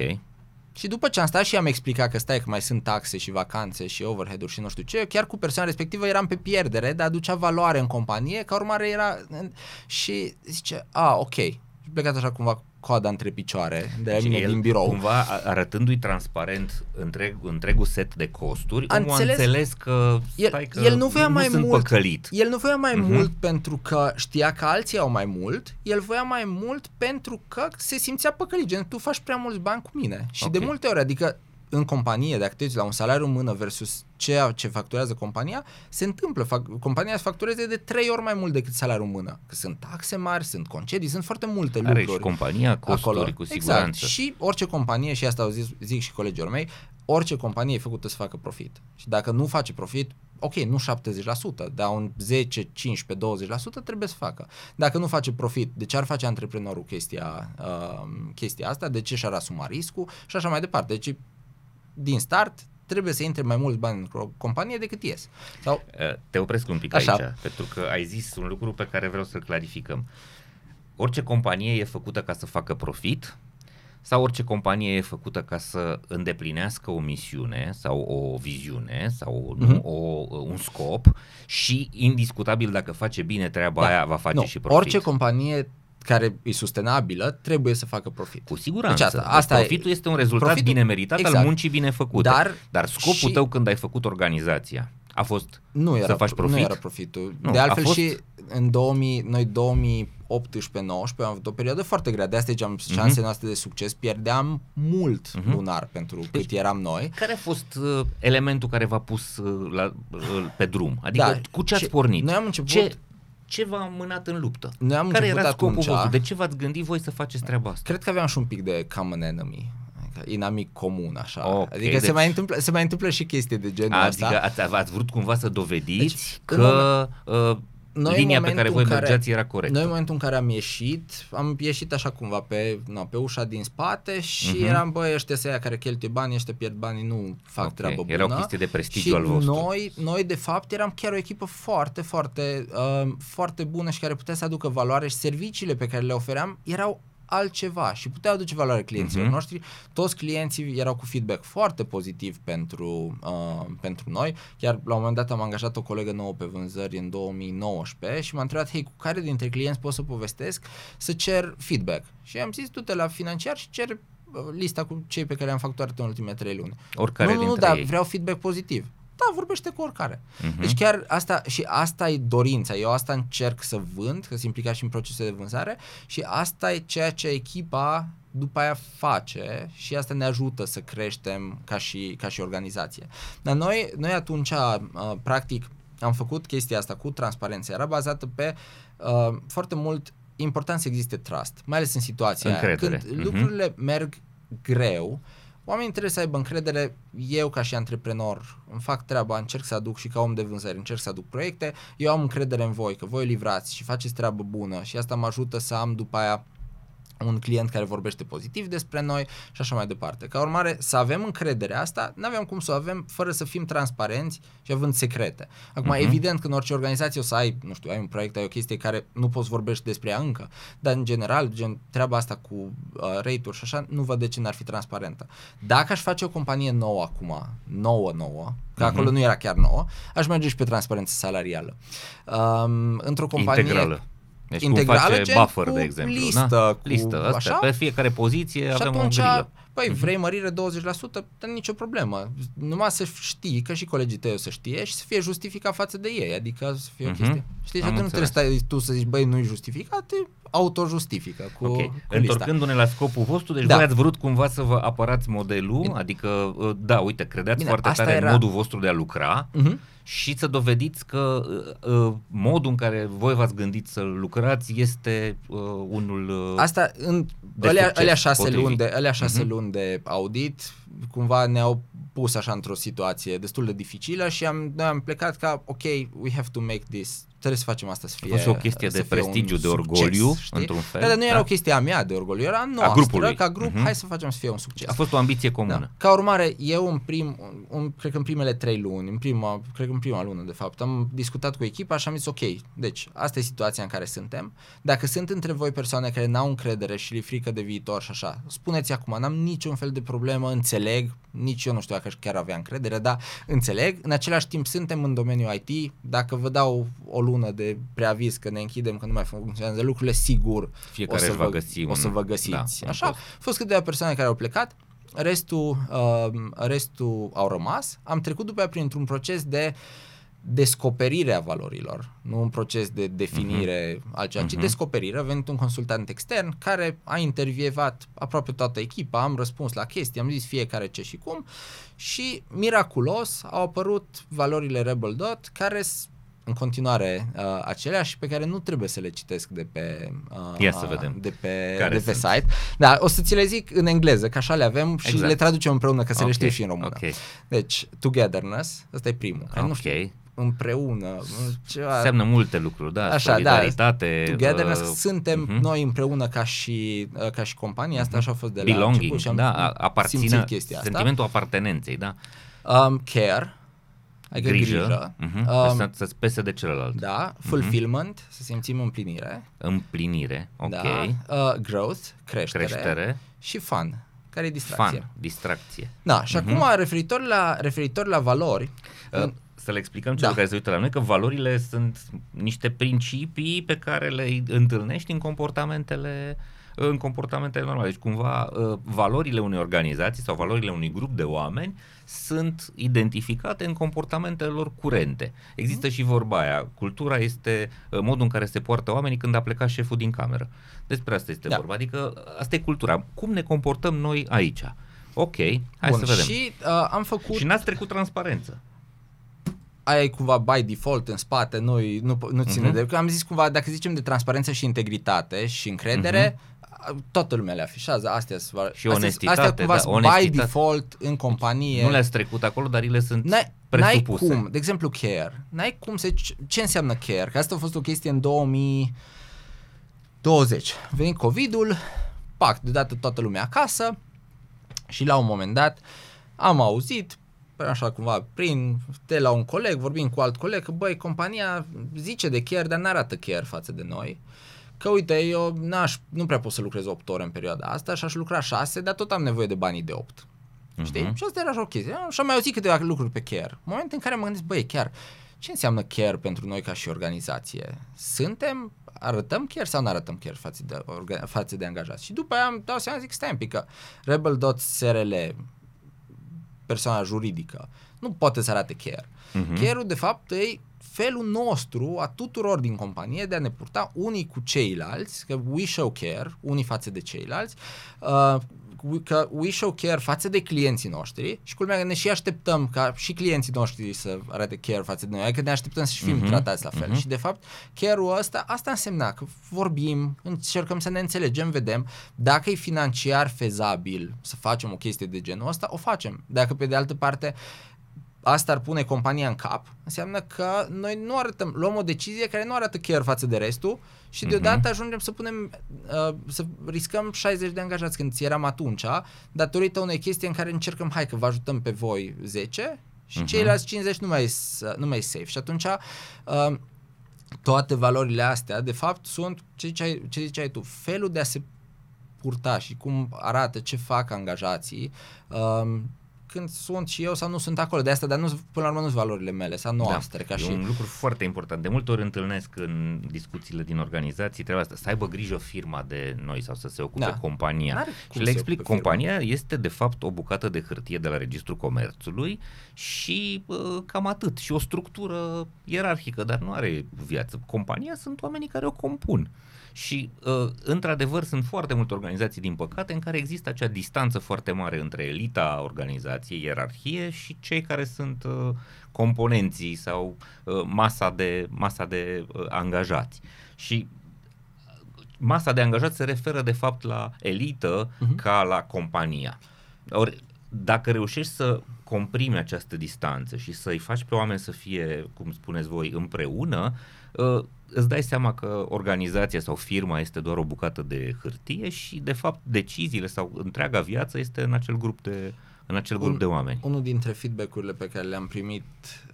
Și după ce am stat și am explicat că stai că mai sunt taxe și vacanțe și overhead-uri și nu știu ce, chiar cu persoana respectivă eram pe pierdere, dar aducea valoare în companie, ca urmare era... Și zice, a, ok. Și plecat așa cumva coada între picioare de la Deci mine el, din birou. Cumva a- arătându-i transparent întreg, întregul set de costuri, A omul a înțeles- înțeles că, El- stai că el nu voia mai sunt mult. păcălit. El nu voia mai Mhm. uh-huh. mult pentru că știa că alții au mai mult, el voia mai mult pentru că se simțea păcălit, gen tu faci prea mulți bani cu mine. Și Ok. de multe ori, adică în companie, dacă te uiți la un salariu în mână versus ceea ce facturează compania, se întâmplă. Fac, compania să factureze de trei ori mai mult decât salariul în mână. Că sunt taxe mari, sunt concedii, sunt foarte multe Are lucruri. și compania costuri acolo. cu Exact. siguranță. Și orice companie, și asta au zis, zic și colegii mei, orice companie e făcută să facă profit. Și dacă nu face profit, ok, nu 70%, dar un 10, 15, 20% trebuie să facă. Dacă nu face profit, de ce ar face antreprenorul chestia, uh, chestia asta? De ce și-ar asuma riscul? Și așa mai departe. Deci, din start, trebuie să intre mai mulți bani într-o companie decât ies. Sau, Uh, Te opresc un pic Așa. aici, pentru că ai zis un lucru pe care vreau să-l clarificăm. Orice companie e făcută ca să facă profit sau orice companie e făcută ca să îndeplinească o misiune sau o viziune sau nu, Mhm. o, un scop și indiscutabil dacă face bine treaba aia va face Da. nu, și profit. orice companie care e sustenabilă trebuie să facă profit. Cu siguranță. Deci asta- Deci asta e- profitul este un rezultat profitul- bine meritat al exact. muncii bine făcute. Dar- Dar scopul și- tău când ai făcut organizația a fost Nu era, să faci Nu profit? era profitul. Nu, de a altfel fost- și în 2000, noi 2018-19 am avut o perioadă foarte grea. De asta ziceam șansele Mhm. noastre de succes. Pierdeam mult Mhm. lunar pentru cât Deci- eram noi. Care a fost uh, elementul care v-a pus uh, la, uh, pe drum? Adică Da, cu ce ați ce- pornit? noi am început- Ce, ce v-a mânat în luptă? Noi am care început era scopul atunci, vostru? De ce v-ați gândit voi să faceți treaba asta? Cred că aveam și un pic de common enemy. Adică inamic comun, așa. Ok, adică se, deci- mai întâmplă, se mai întâmplă și chestii de genul Adică ăsta. ați, ați vrut cumva să dovediți Deci, în că uh, Noi, în linia pe momentul care voi în care- mergeați era corectă. Noi în momentul în care am ieșit, am ieșit așa cumva pe, na, pe ușa din spate și Mhm. eram, băi, ăștia să care cheltuie bani, ăștia pierd banii, nu fac Ok, treabă bună. era o chestie de prestigiu și al vostru. Noi, noi, de fapt, eram chiar o echipă foarte, foarte, uh, foarte bună și care putea să aducă valoare și serviciile pe care le ofeream erau altceva și puteau aduce valoare clienților Mhm. noștri. Toți clienții erau cu feedback foarte pozitiv pentru, uh, pentru noi. Chiar la un moment dat am angajat o colegă nouă pe vânzări în 2019 și m-a întrebat, hei, cu care dintre clienți pot să povestesc să cer feedback? Și am zis, du-te la financiar și cer uh, lista cu cei pe care am facturat în ultimele trei luni. Oricare nu, nu, nu, dintre dar ei. vreau feedback pozitiv. Da, vorbește cu oricare. Mhm. Deci chiar asta, și asta e dorința. Eu asta încerc să vând, că sunt implicat și în procese de vânzare și asta e ceea ce echipa după aia face și asta ne ajută să creștem ca și, ca și organizație. Dar noi, noi atunci, uh, practic, am făcut chestia asta cu transparență. Era bazată pe uh, foarte mult important să existe trust, mai ales în situația aia. Încredere. Când Mhm. lucrurile merg greu, oamenii trebuie să aibă încredere, eu ca și antreprenor îmi fac treaba, încerc să aduc și ca om de vânzări, încerc să aduc proiecte, eu am încredere în voi, că voi livrați și faceți treabă bună și asta mă ajută să am după aia un client care vorbește pozitiv despre noi și așa mai departe. Ca urmare, să avem încrederea asta, nu aveam cum să o avem fără să fim transparenți și având secrete. Acum, Mhm. uh-huh. evident că în orice organizație o să ai, nu știu, ai un proiect, ai o chestie care nu poți vorbești despre ea încă, dar în general, gen, treaba asta cu uh, rate-uri și așa, nu văd de ce n-ar fi transparentă. Dacă aș face o companie nouă acum, nouă, nouă, că Mhm. acolo nu era chiar nouă, aș merge și pe transparență salarială. Um, într-o companie... Integrală. Deci integrală, cum face gen buffer, cu de exemplu. listă, da? cu listă asta, așa. pe fiecare poziție Și avem atunci, o grilă. păi, Mhm. vrei mărire 20%, dar nicio problemă. Numai să știi, că și colegii tăi o să știe și să fie justificat față de ei, adică să fie o Mhm. chestie. Știi, și Am atunci nu trebuie să înțeles. stai tu să zici, băi, nu-i justificat, te autojustifică cu, Ok. cu lista. Întorcându-ne la scopul vostru, deci Da. voi ați vrut cumva să vă apărați modelul, adică, uh, da, uite, credeți Bine, foarte asta tare era- în modul vostru de a lucra Mhm. și să dovediți că uh, uh, modul în care voi v-ați gândit să lucrați este uh, unul uh, Asta, în de alea, succes, alea, șase potrivit. luni de, alea șase Mhm. luni de audit, cumva ne-au pus așa într-o situație destul de dificilă și am, noi am plecat ca, ok, we have to make this trebuie să facem asta să fie... A fost și o chestie să de fie prestigiu, un de succes, orgoliu, știi? într-un fel. Da, dar nu era da? o chestie a mea de orgoliu, era noastră, grupului. ca grup, Mhm. hai să facem să fie un succes. A fost o ambiție comună. Da. Ca urmare, eu în prim, în, cred că în primele trei luni, în prima, cred că în prima lună de fapt, am discutat cu echipa și am zis ok, deci asta e situația în care suntem. Dacă sunt între voi persoane care n-au încredere și li frică de viitor și așa, spuneți acum, n-am niciun fel de problemă, înțeleg, nici eu nu știu dacă chiar avea încredere, dar înțeleg. În același timp suntem în domeniul IT, dacă vă dau o lună de preaviz că ne închidem, că nu mai funcționează lucrurile, sigur Fiecare o să, își va vă, găsi o să un- vă găsiți. da, Da, un așa, post. au fost câteva persoane care au plecat, restul, uh, restul au rămas. Am trecut după aia printr-un proces de descoperire a valorilor, nu un proces de definire uh-huh. altceva, ci Mhm. descoperire. A venit un consultant extern care a intervievat aproape toată echipa, am răspuns la chestii, am zis fiecare ce și cum și miraculos au apărut valorile Rebel Dot care s- în continuare uh, aceleași pe care nu trebuie să le citesc de pe uh, Ia să vedem. de pe, Care de pe sunt? site. Da, o să ți le zic în engleză, că așa le avem și Exact. le traducem împreună ca să Ok, le știi și în română. ok. Deci, togetherness, ăsta e primul. Care nu știu, Ok. împreună, ceva. Înseamnă multe lucruri, da, Așa, da. solidaritate. Togetherness, uh, suntem mhm. noi împreună ca și, uh, ca și companie, asta așa a fost de la Belonging, început și am da, a- aparține, simțit chestia asta. sentimentul apartenenței, da? Um, care, adică grijă, Grijă, mhm, Um, să, să-ți pese de celălalt. da, fulfillment, să simțim împlinire, Împlinire, ok. da, uh, growth, creștere, Creștere, și fun, care e distracție. fun, distracție. Da, și acum referitor la, referitor la valori, Uh, Să le explicăm celor Da. care se uită la noi că valorile sunt niște principii pe care le întâlnești în comportamentele în comportamentele normale. Deci cumva uh, valorile unei organizații sau valorile unui grup de oameni sunt identificate în comportamentele lor curente. Există și vorba aia, cultura este uh, modul în care se poartă oamenii când a plecat șeful din cameră. Despre asta este Da. vorba, adică asta e cultura. Cum ne comportăm noi aici? Ok, hai bun, să vedem. și uh, am făcut Și n-ați trecut transparență. aia e cumva by default în spate, nu, nu, nu ține Mhm. de... Că am zis cumva, dacă zicem de transparență și integritate și încredere, toată lumea le afișează, astea sunt Mhm. Și astea, onestitate, astea cumva da, sunt by onestitate. default în companie. Nu le-ați trecut acolo, dar ele sunt N-ai, n-ai presupuse. cum, de exemplu care, n-ai cum să... Ce înseamnă care? Că asta a fost o chestie în 2020. A venit COVID-ul, pac, deodată toată lumea acasă și la un moment dat am auzit, așa cumva, prin, de la un coleg, vorbim cu alt coleg, că băi, compania zice de care, dar n-arată care față de noi. Că uite, eu n-aș, nu prea pot să lucrez 8 ore în perioada asta și aș lucra 6, dar tot am nevoie de banii de 8. Știi? Mhm. Și asta era așa o chestie. Și am mai auzit câteva lucruri pe care. În momentul în care mă gândesc, băi, chiar, ce înseamnă care pentru noi ca și organizație? Suntem, arătăm care sau nu arătăm care față de, orga, față de angajați? Și după aia am dau seama, zic, stai un pic, că Rebel Dot SRL, persoana juridică, nu poate să arate care. Mhm. Care-ul, de fapt, e felul nostru a tuturor din companie de a ne purta unii cu ceilalți, că we show care, unii față de ceilalți, uh, că we show care față de clienții noștri și culmea că ne și așteptăm ca și clienții noștri să arate care față de noi, adică ne așteptăm să fim Mhm, tratați la fel. mhm. Și de fapt, care-ul ăsta, asta însemna că vorbim, încercăm să ne înțelegem, vedem dacă e financiar fezabil să facem o chestie de genul ăsta, o facem. Dacă pe de altă parte asta ar pune compania în cap, înseamnă că noi nu arătăm, luăm o decizie care nu arată chiar față de restul și deodată ajungem să punem, uh, să riscăm 60 de angajați când ți eram atunci, datorită unei chestii în care încercăm, hai că vă ajutăm pe voi 10 și Mhm. ceilalți 50 nu mai, e- nu mai e safe. Și atunci uh, toate valorile astea, de fapt, sunt, ce ziceai, ce ziceai tu, felul de a se purta și cum arată, ce fac angajații, um, când sunt și eu sau nu sunt acolo. De asta, dar nu, până la urmă nu sunt valorile mele sau noastre. ca Da. e și... un lucru foarte important. De multe ori întâlnesc în discuțiile din organizații treaba asta, să aibă grijă firma de noi sau să se ocupe Da. compania. N-are Și cum le să explic, ocupe firma. compania este de fapt o bucată de hârtie de la Registrul Comerțului și uh, cam atât. Și o structură ierarhică, dar nu are viață. Compania sunt oamenii care o compun. Și, uh, într-adevăr, sunt foarte multe organizații, din păcate, în care există acea distanță foarte mare între elita organizației, ierarhie, și cei care sunt uh, componenții sau uh, masa de, masa de uh, angajați. Și masa de angajați se referă, de fapt, la elită Mhm. ca la compania. Ori, dacă reușești să comprimi această distanță și să-i faci pe oameni să fie, cum spuneți voi, împreună, uh, îți dai seama că organizația sau firma este doar o bucată de hârtie și de fapt deciziile sau întreaga viață este în acel grup de în acel grup Un- de oameni. Unul dintre feedback-urile pe care le-am primit,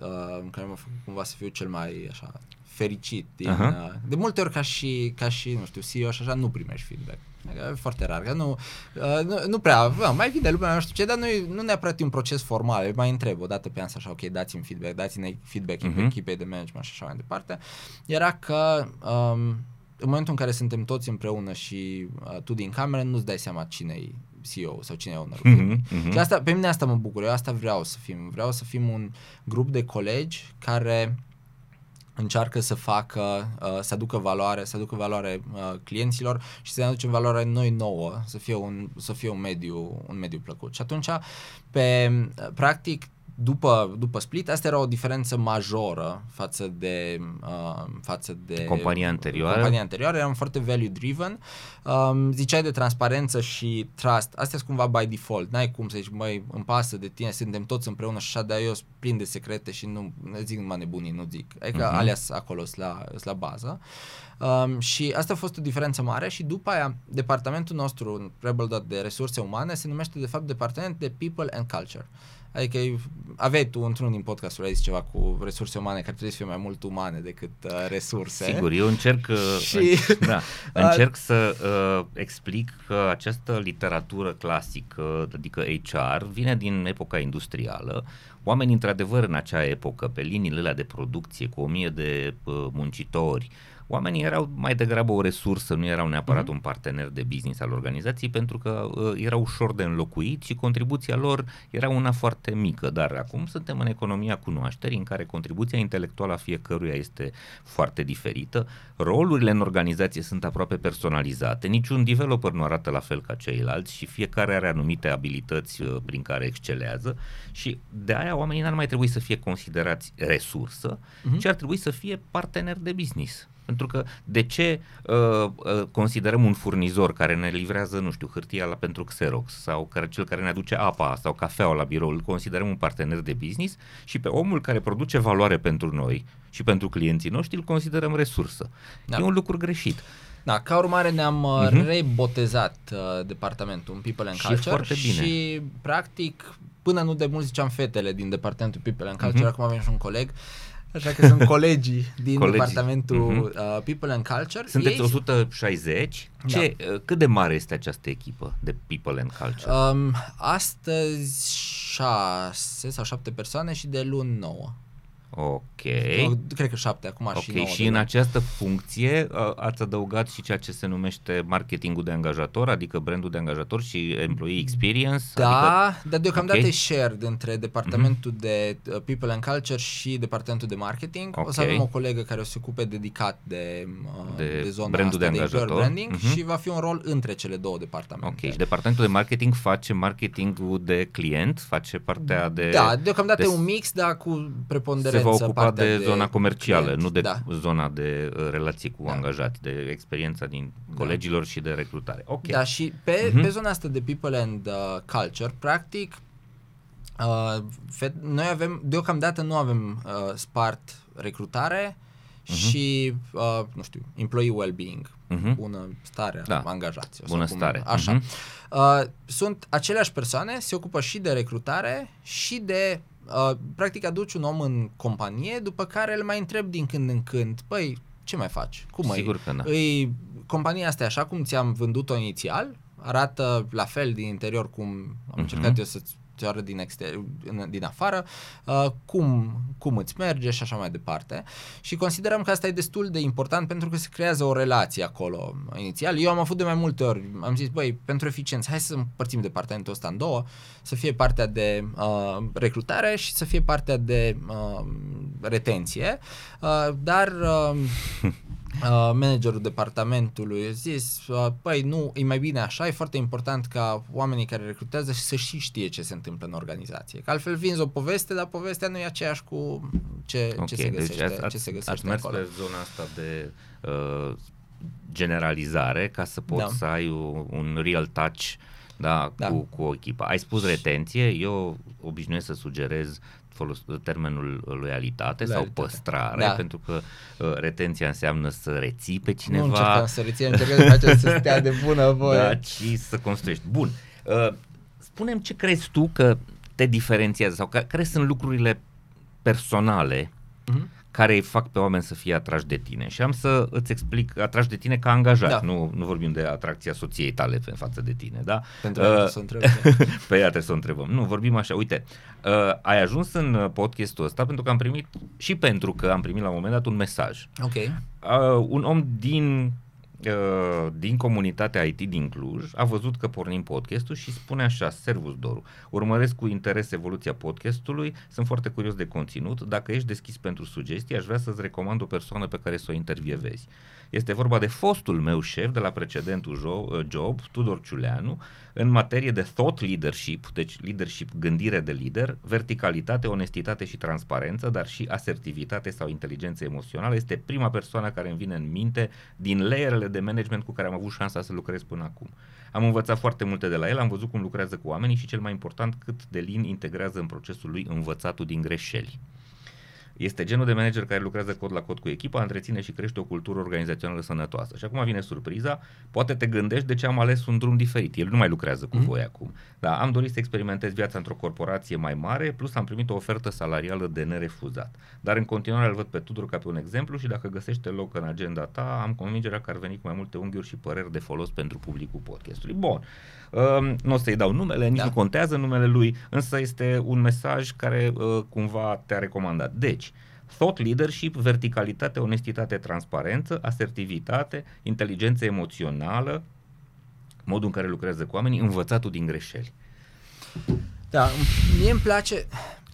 uh, în care m-a făcut cumva să fiu cel mai așa fericit din, Aha. uh, de multe ori ca și, ca și, nu știu, CEO și așa, nu primești feedback. Adică E foarte rar, că nu, uh, nu, nu prea, bă, mai vine lumea, nu știu ce, dar nu, e- nu neapărat e un proces formal, îi mai întreb o dată pe an, așa, ok, dați-mi feedback, dați-ne feedback Mhm. uh-huh. echipei de management și așa mai departe. Era că um, în momentul în care suntem toți împreună și uh, tu din cameră, nu-ți dai seama cine e CEO sau cine e ownerul Mhm, firmei. mhm. Și asta, pe mine asta mă bucur, eu asta vreau să fim. Vreau să fim un grup de colegi care încearcă să facă, uh, să aducă valoare, să aducă valoare uh, clienților și să ne aducem valoare noi nouă, să fie un, să fie un mediu, un mediu plăcut. Și atunci, pe, practic, după, după split, asta era o diferență majoră față de, uh, față de Compania anterioară. Compania anterioară, eram foarte value driven. Um, ziceai de transparență și trust. Astea sunt cumva by default. N-ai cum să zici, măi, îmi pasă de tine, suntem toți împreună și așa, dar eu sunt plin de secrete și nu ne zic numai nebunii, nu zic. Adică Mhm. uh-huh. alea sunt acolo, sunt la, sunt la bază. Um, și asta a fost o diferență mare și după aia departamentul nostru în Rebel Dot de resurse umane se numește de fapt departament de people and culture. Adică e- aveai tu într-unul din podcasturi ai zis ceva cu resurse umane care trebuie să fie mai mult umane decât uh, resurse. Sigur, eu încerc, uh, [laughs] Și- da, [laughs] încerc să uh, explic că această literatură clasică, adică HR, vine din epoca industrială. Oamenii, într-adevăr, în acea epocă, pe liniile alea de producție, cu o mie de uh, muncitori, oamenii erau mai degrabă o resursă, nu erau neapărat Mhm. un partener de business al organizației, pentru că uh, era ușor de înlocuit și contribuția lor era una foarte mică. Dar acum suntem în economia cunoașterii, în care contribuția intelectuală a fiecăruia este foarte diferită, rolurile în organizație sunt aproape personalizate, niciun developer nu arată la fel ca ceilalți și fiecare are anumite abilități uh, prin care excelează și de aia oamenii n-ar mai trebui să fie considerați resursă, Mhm. ci ar trebui să fie partener de business. Pentru că de ce uh, uh, considerăm un furnizor care ne livrează, nu știu, hârtia la pentru Xerox sau care, cel care ne aduce apa sau cafeaua la birou, îl considerăm un partener de business și pe omul care produce valoare pentru noi și pentru clienții noștri îl considerăm resursă. Da. E un lucru greșit. Da, ca urmare ne-am uh, Mhm. rebotezat uh, departamentul în People and Și e Culture foarte bine. și practic până nu de mult ziceam fetele din departamentul People and Culture, Mhm. acum avem și un coleg, așa că sunt colegii din Colegii. departamentul Mhm. uh, People and Culture. Sunteți Ei- 160. Ce, uh, cât de mare este această echipă de People and Culture? Um, astăzi șase sau șapte persoane și de luni nouă. Ok. Nu, Cred că șapte, acum și Ok, nouă. și de în luni. această funcție uh, ați adăugat și ceea ce se numește marketingul de angajator, adică brandul de angajator și employee experience? Da, Adică, dar deocamdată Ok. e shared între departamentul de uh, People and Culture și departamentul de marketing. O să Ok. avem o colegă care o să se ocupe dedicat de, uh, De de zona brandul asta de de employer angajator. branding Mhm. și va fi un rol între cele două departamente. ok, și departamentul de marketing face marketingul de client, face partea de... Da, deocamdată de- e un mix, dar cu se preponderență va ocupa partea de, zona comercială, client. nu de Da. zona de uh, relații cu Da. angajați, de experiența din colegilor și de recrutare. Ok. Da, și pe, Mhm. pe zona asta de people and uh, culture, practic, uh, fe- noi avem, deocamdată nu avem uh, spart recrutare și, uh, nu știu, employee well-being, Mhm. bună stare Da. a angajaților. Bună sau cum- stare. Așa. Mhm. Uh, sunt aceleași persoane, se ocupă și de recrutare și de, uh, practic, aduci un om în companie, după care îl mai întreb din când în când, păi, ce mai faci? Cum ai? Sigur că da. Îi, compania asta e așa cum ți-am vândut-o inițial, arată la fel din interior cum am Mhm. încercat eu să-ți ți arăt din, exter- în- din afară, uh, cum, cum îți merge și așa mai departe. Și considerăm că asta e destul de important pentru că se creează o relație acolo inițial. Eu am avut de mai multe ori, am zis, băi, pentru eficiență, hai să împărțim departamentul ăsta în două, să fie partea de uh, recrutare și să fie partea de uh, retenție, uh, dar uh, Uh, [laughs] managerul departamentului a zis, uh, păi nu, e mai bine așa, e foarte important ca oamenii care recrutează să și știe ce se întâmplă în organizație. Că altfel vinzi o poveste, dar povestea nu e aceeași cu ce, Ok, ce se găsește, deci ați, ce se ați găsește mers acolo. pe zona asta de uh, generalizare ca să poți Da. să ai un, un real touch da, Da. Cu, cu o echipă. Ai spus retenție, eu obișnuiesc să sugerez folos, termenul loialitate, Loialitate. sau păstrare, Da. pentru că uh, retenția înseamnă să reții pe cineva. Nu încercăm să reținem, încercăm să facem să stea de bună [laughs] voie. Da, ci să construiești. Bun. Uh, spunem ce crezi tu că te diferențiază sau ca- care sunt lucrurile personale Mhm. Care îi fac pe oameni să fie atrași de tine. Și am să îți explic, atrași de tine ca angajat, Da. nu, nu vorbim de atracția soției tale în față de tine, da? Pentru Uh, uh, să întreb. da. [laughs] pe ea trebuie să o întrebăm. Nu, vorbim așa. Uite, uh, ai ajuns în uh, podcastul ăsta pentru că am primit și pentru că am primit la un moment dat un mesaj. Ok. Uh, un om din uh, din comunitatea IT din Cluj a văzut că pornim podcastul și spune așa, Servus Doru, urmăresc cu interes evoluția podcastului, sunt foarte curios de conținut, dacă ești deschis pentru sugestii, aș vrea să-ți recomand o persoană pe care să o intervievezi. Este vorba de fostul meu șef de la precedentul jo- uh, job, Tudor Ciuleanu, în materie de thought leadership, deci leadership, gândire de lider, verticalitate, onestitate și transparență, dar și asertivitate sau inteligență emoțională. Este prima persoană care îmi vine în minte din layerele de management cu care am avut șansa să lucrez până acum. Am învățat foarte multe de la el, am văzut cum lucrează cu oamenii și cel mai important cât de lin integrează în procesul lui învățatul din greșeli. Este genul de manager care lucrează cod la cod cu echipa, întreține și crește o cultură organizațională sănătoasă. Și acum vine surpriza, poate te gândești de ce am ales un drum diferit. El nu mai lucrează cu Mhm. voi acum. Dar am dorit să experimentez viața într-o corporație mai mare, plus am primit o ofertă salarială de nerefuzat. Dar în continuare îl văd pe Tudor ca pe un exemplu și dacă găsește loc în agenda ta, am convingerea că ar veni cu mai multe unghiuri și păreri de folos pentru publicul podcastului. Bun, um, nu o să-i dau numele, nici Da. nu contează numele lui, însă este un mesaj care uh, cumva te-a recomandat. Deci, thought leadership, verticalitate, onestitate, transparență, asertivitate, inteligență emoțională, modul în care lucrează cu oamenii, învățatul din greșeli. Da, mie îmi place,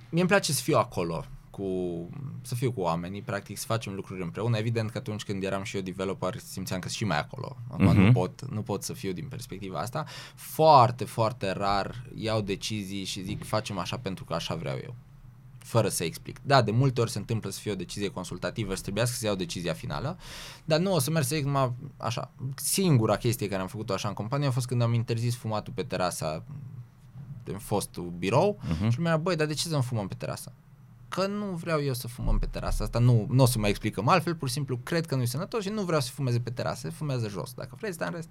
mie îmi place să fiu acolo cu, să fiu cu oamenii, practic să facem lucruri împreună. Evident că atunci când eram și eu developer simțeam că sunt și mai acolo. Acum Mhm. nu, pot, nu pot să fiu din perspectiva asta. Foarte, foarte rar iau decizii și zic facem așa pentru că așa vreau eu. Fără să explic. Da, de multe ori se întâmplă să fie o decizie consultativă și trebuiască să iau decizia finală, dar nu o să merg să zic numai așa. Singura chestie care am făcut-o așa în companie a fost când am interzis fumatul pe terasa în fostul birou Mhm. și lumea, băi, dar de ce să nu fumăm pe terasă? Că nu vreau eu să fumăm pe terasă. Asta nu, nu o să mai explicăm altfel, pur și simplu cred că nu e sănătos și nu vreau să fumeze pe terasă, fumează jos. Dacă vrei, stai în rest.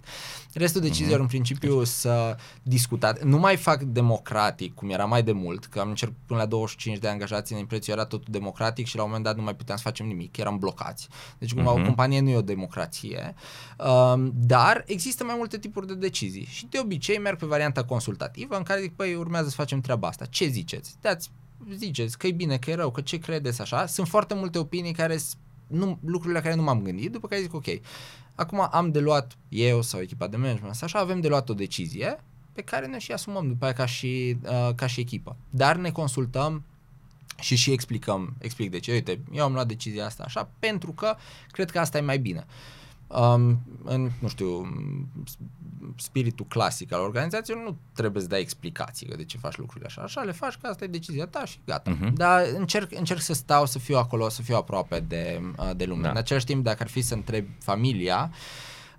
Restul deciziilor, în principiu, să discutat. Nu mai fac democratic, cum era mai de mult, că am încercat până la 25 de angajați în impreție, era totul democratic și la un moment dat nu mai puteam să facem nimic, eram blocați. Deci, cumva, Mhm. o companie nu e o democrație, um, dar există mai multe tipuri de decizii și de obicei merg pe varianta consultativă în care zic, păi, urmează să facem treaba asta. Ce ziceți? Dați ziceți că e bine, că e rău, că ce credeți așa. Sunt foarte multe opinii care s- nu, lucrurile la care nu m-am gândit, după care zic ok, acum am de luat eu sau echipa de management sau așa, avem de luat o decizie pe care ne și asumăm după aia ca și, uh, ca și echipă. Dar ne consultăm și și explicăm, explic de ce. Uite, eu am luat decizia asta așa pentru că cred că asta e mai bine. Um, în, nu știu, spiritul clasic al organizației nu trebuie să dai explicații că de ce faci lucrurile așa. Așa le faci, că asta e decizia ta și gata. Mhm. Uh-huh. Dar încerc, încerc să stau, să fiu acolo, să fiu aproape de, uh, de lume. Da. Da. În același timp, dacă ar fi să întreb familia,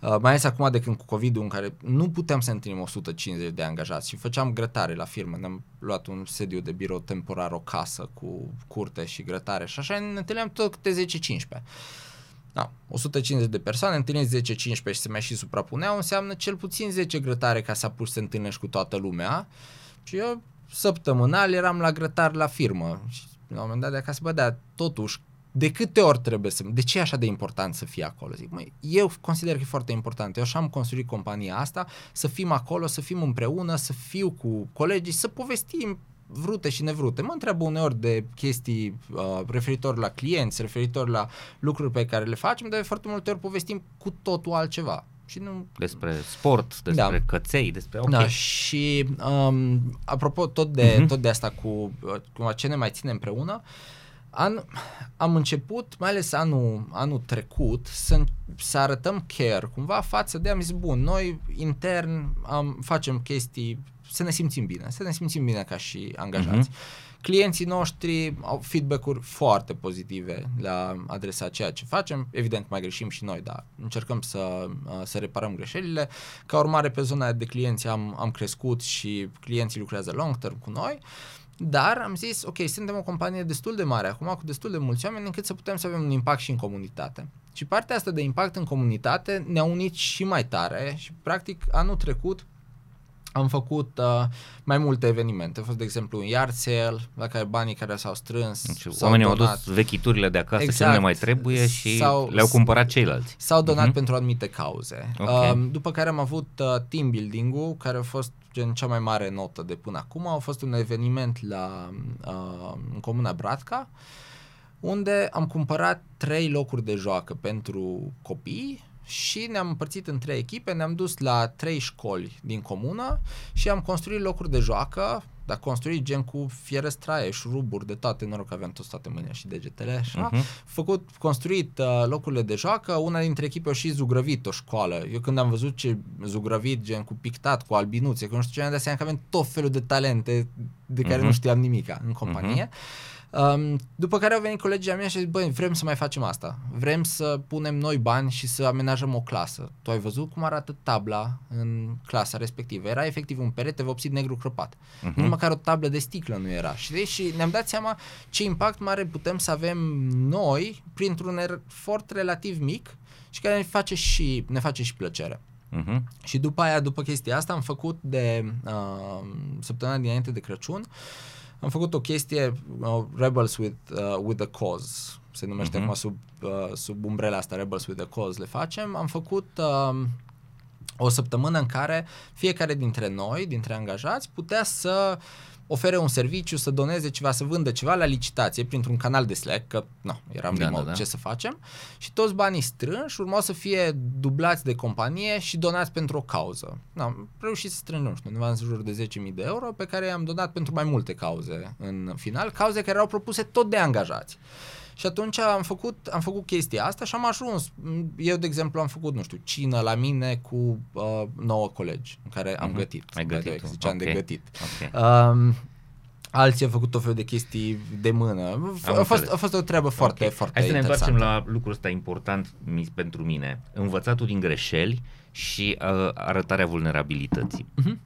Uh, mai ales acum de când cu COVID-ul în care nu puteam să întâlnim 150 de angajați și făceam grătare la firmă, ne-am luat un sediu de birou temporar, o casă cu curte și grătare și așa ne întâlneam tot câte 10-15. Da, 150 de persoane, întâlniți 10-15 și se mai și suprapuneau, înseamnă cel puțin 10 grătare ca să apuci să te întâlnești cu toată lumea. Și eu săptămânal eram la grătar la firmă și la un moment dat de acasă, bă, dar totuși de câte ori trebuie să... De ce e așa de important să fii acolo? Zic, măi, eu consider că e foarte important. Eu așa am construit compania asta, să fim acolo, să fim împreună, să fiu cu colegii, să povestim vrute și nevrute. Mă întreabă uneori de chestii uh, referitor la clienți, referitor la lucruri pe care le facem, dar de foarte multe ori povestim cu totul altceva. Și nu, Despre sport, despre Da. căței, despre... Ok. da, și um, apropo tot de, Mhm. uh-huh. tot de asta cu uh, cu ce ne mai ține împreună, an, am început, mai ales anul, anul trecut, să, să arătăm care cumva față de am zis, bun, noi intern am, facem chestii să ne simțim bine, să ne simțim bine ca și angajați. Mhm. Clienții noștri au feedback-uri foarte pozitive la adresa ceea ce facem. Evident, mai greșim și noi, dar încercăm să, uh, să reparăm greșelile. Ca urmare, pe zona de clienți am, am crescut și clienții lucrează long term cu noi. Dar am zis, ok, suntem o companie destul de mare acum, cu destul de mulți oameni, încât să putem să avem un impact și în comunitate. Și partea asta de impact în comunitate ne-a unit și mai tare și practic anul trecut am făcut uh, mai multe evenimente. A fost, de exemplu, un yard sale, la care banii care s-au strâns deci, Oamenii au adus vechiturile de acasă exact. ce nu ne mai trebuie și sau, le-au cumpărat ceilalți. S-au donat uh-huh. pentru anumite cauze. Okay. Uh, după care am avut uh, team building-ul, care a fost gen cea mai mare notă de până acum. A fost un eveniment la, uh, în comuna Bratca, unde am cumpărat trei locuri de joacă pentru copii și ne-am împărțit în trei echipe, ne-am dus la trei școli din comună și am construit locuri de joacă, dar construit gen cu fiere straie, șuruburi, de toate, noroc că aveam toți toate mâinile și degetele, așa. Uh-huh. Făcut, construit uh, locurile de joacă, una dintre echipe a și zugrăvit o școală. Eu când am văzut ce zugrăvit, gen cu pictat, cu albinuțe, că nu știu ce, am dat seama că avem tot felul de talente de care uh-huh. nu știam nimica în companie. Uh-huh. Um, după care au venit colegii mei și zis, băi, vrem să mai facem asta. Vrem să punem noi bani și să amenajăm o clasă. Tu ai văzut cum arată tabla în clasa respectivă. Era efectiv un perete vopsit negru crăpat. Uh-huh. Nu măcar o tablă de sticlă nu era. Și, și ne-am dat seama ce impact mare putem să avem noi printr-un efort relativ mic și care ne face și, ne face și plăcere. Uh-huh. Și după aia, după chestia asta, am făcut de uh, săptămâna dinainte de Crăciun uh, am făcut o chestie, uh, Rebels with, uh, with a Cause, se numește uh-huh. acum sub, uh, sub umbrela asta, Rebels with a Cause le facem. Am făcut uh, o săptămână în care fiecare dintre noi, dintre angajați, putea să uh, ofere un serviciu, să doneze ceva, să vândă ceva la licitație printr-un canal de Slack, că nu, eram da, remote, da, da. ce să facem, și toți banii strânși urmau să fie dublați de companie și donați pentru o cauză. Nu, am reușit să strângem, nu știu, undeva în jur de 10.000 de euro pe care i-am donat pentru mai multe cauze în final, cauze care erau propuse tot de angajați. Și atunci am făcut, am făcut chestia asta și am ajuns. Eu, de exemplu, am făcut, nu știu, cină la mine cu uh, nouă colegi în care am uh-huh. gătit. Ai gătit. Ziceam okay. de gătit. Okay. Um, alții au făcut tot felul de chestii de mână. a fost, a fost o treabă foarte, okay. foarte Hai să ne întoarcem la lucrul ăsta important pentru mine. Învățatul din greșeli și uh, arătarea vulnerabilității. Uh-huh.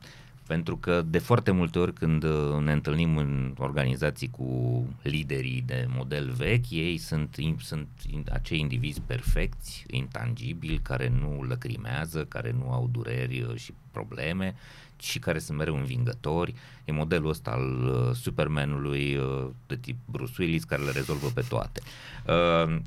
Pentru că de foarte multe ori când uh, ne întâlnim în organizații cu liderii de model vechi, ei sunt, sunt acei indivizi perfecți, intangibili, care nu lăcrimează, care nu au dureri uh, și probleme și care sunt mereu învingători. E modelul ăsta al uh, Supermanului de tip Bruce Willis care le rezolvă pe toate.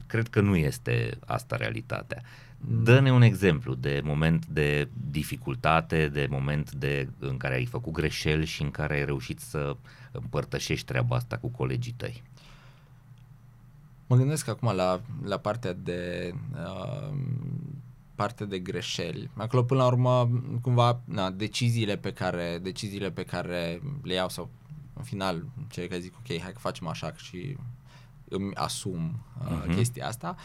Cred că nu este asta realitatea. Dă-ne un exemplu de moment de dificultate, de moment de, în care ai făcut greșeli și în care ai reușit să împărtășești treaba asta cu colegii tăi. Mă gândesc acum la, la partea de uh, parte de greșeli. Acolo până la urmă cumva na, deciziile pe care deciziile pe care le iau sau în final cei care zic ok, hai că facem așa și îmi asum uh, uh-huh. chestia asta.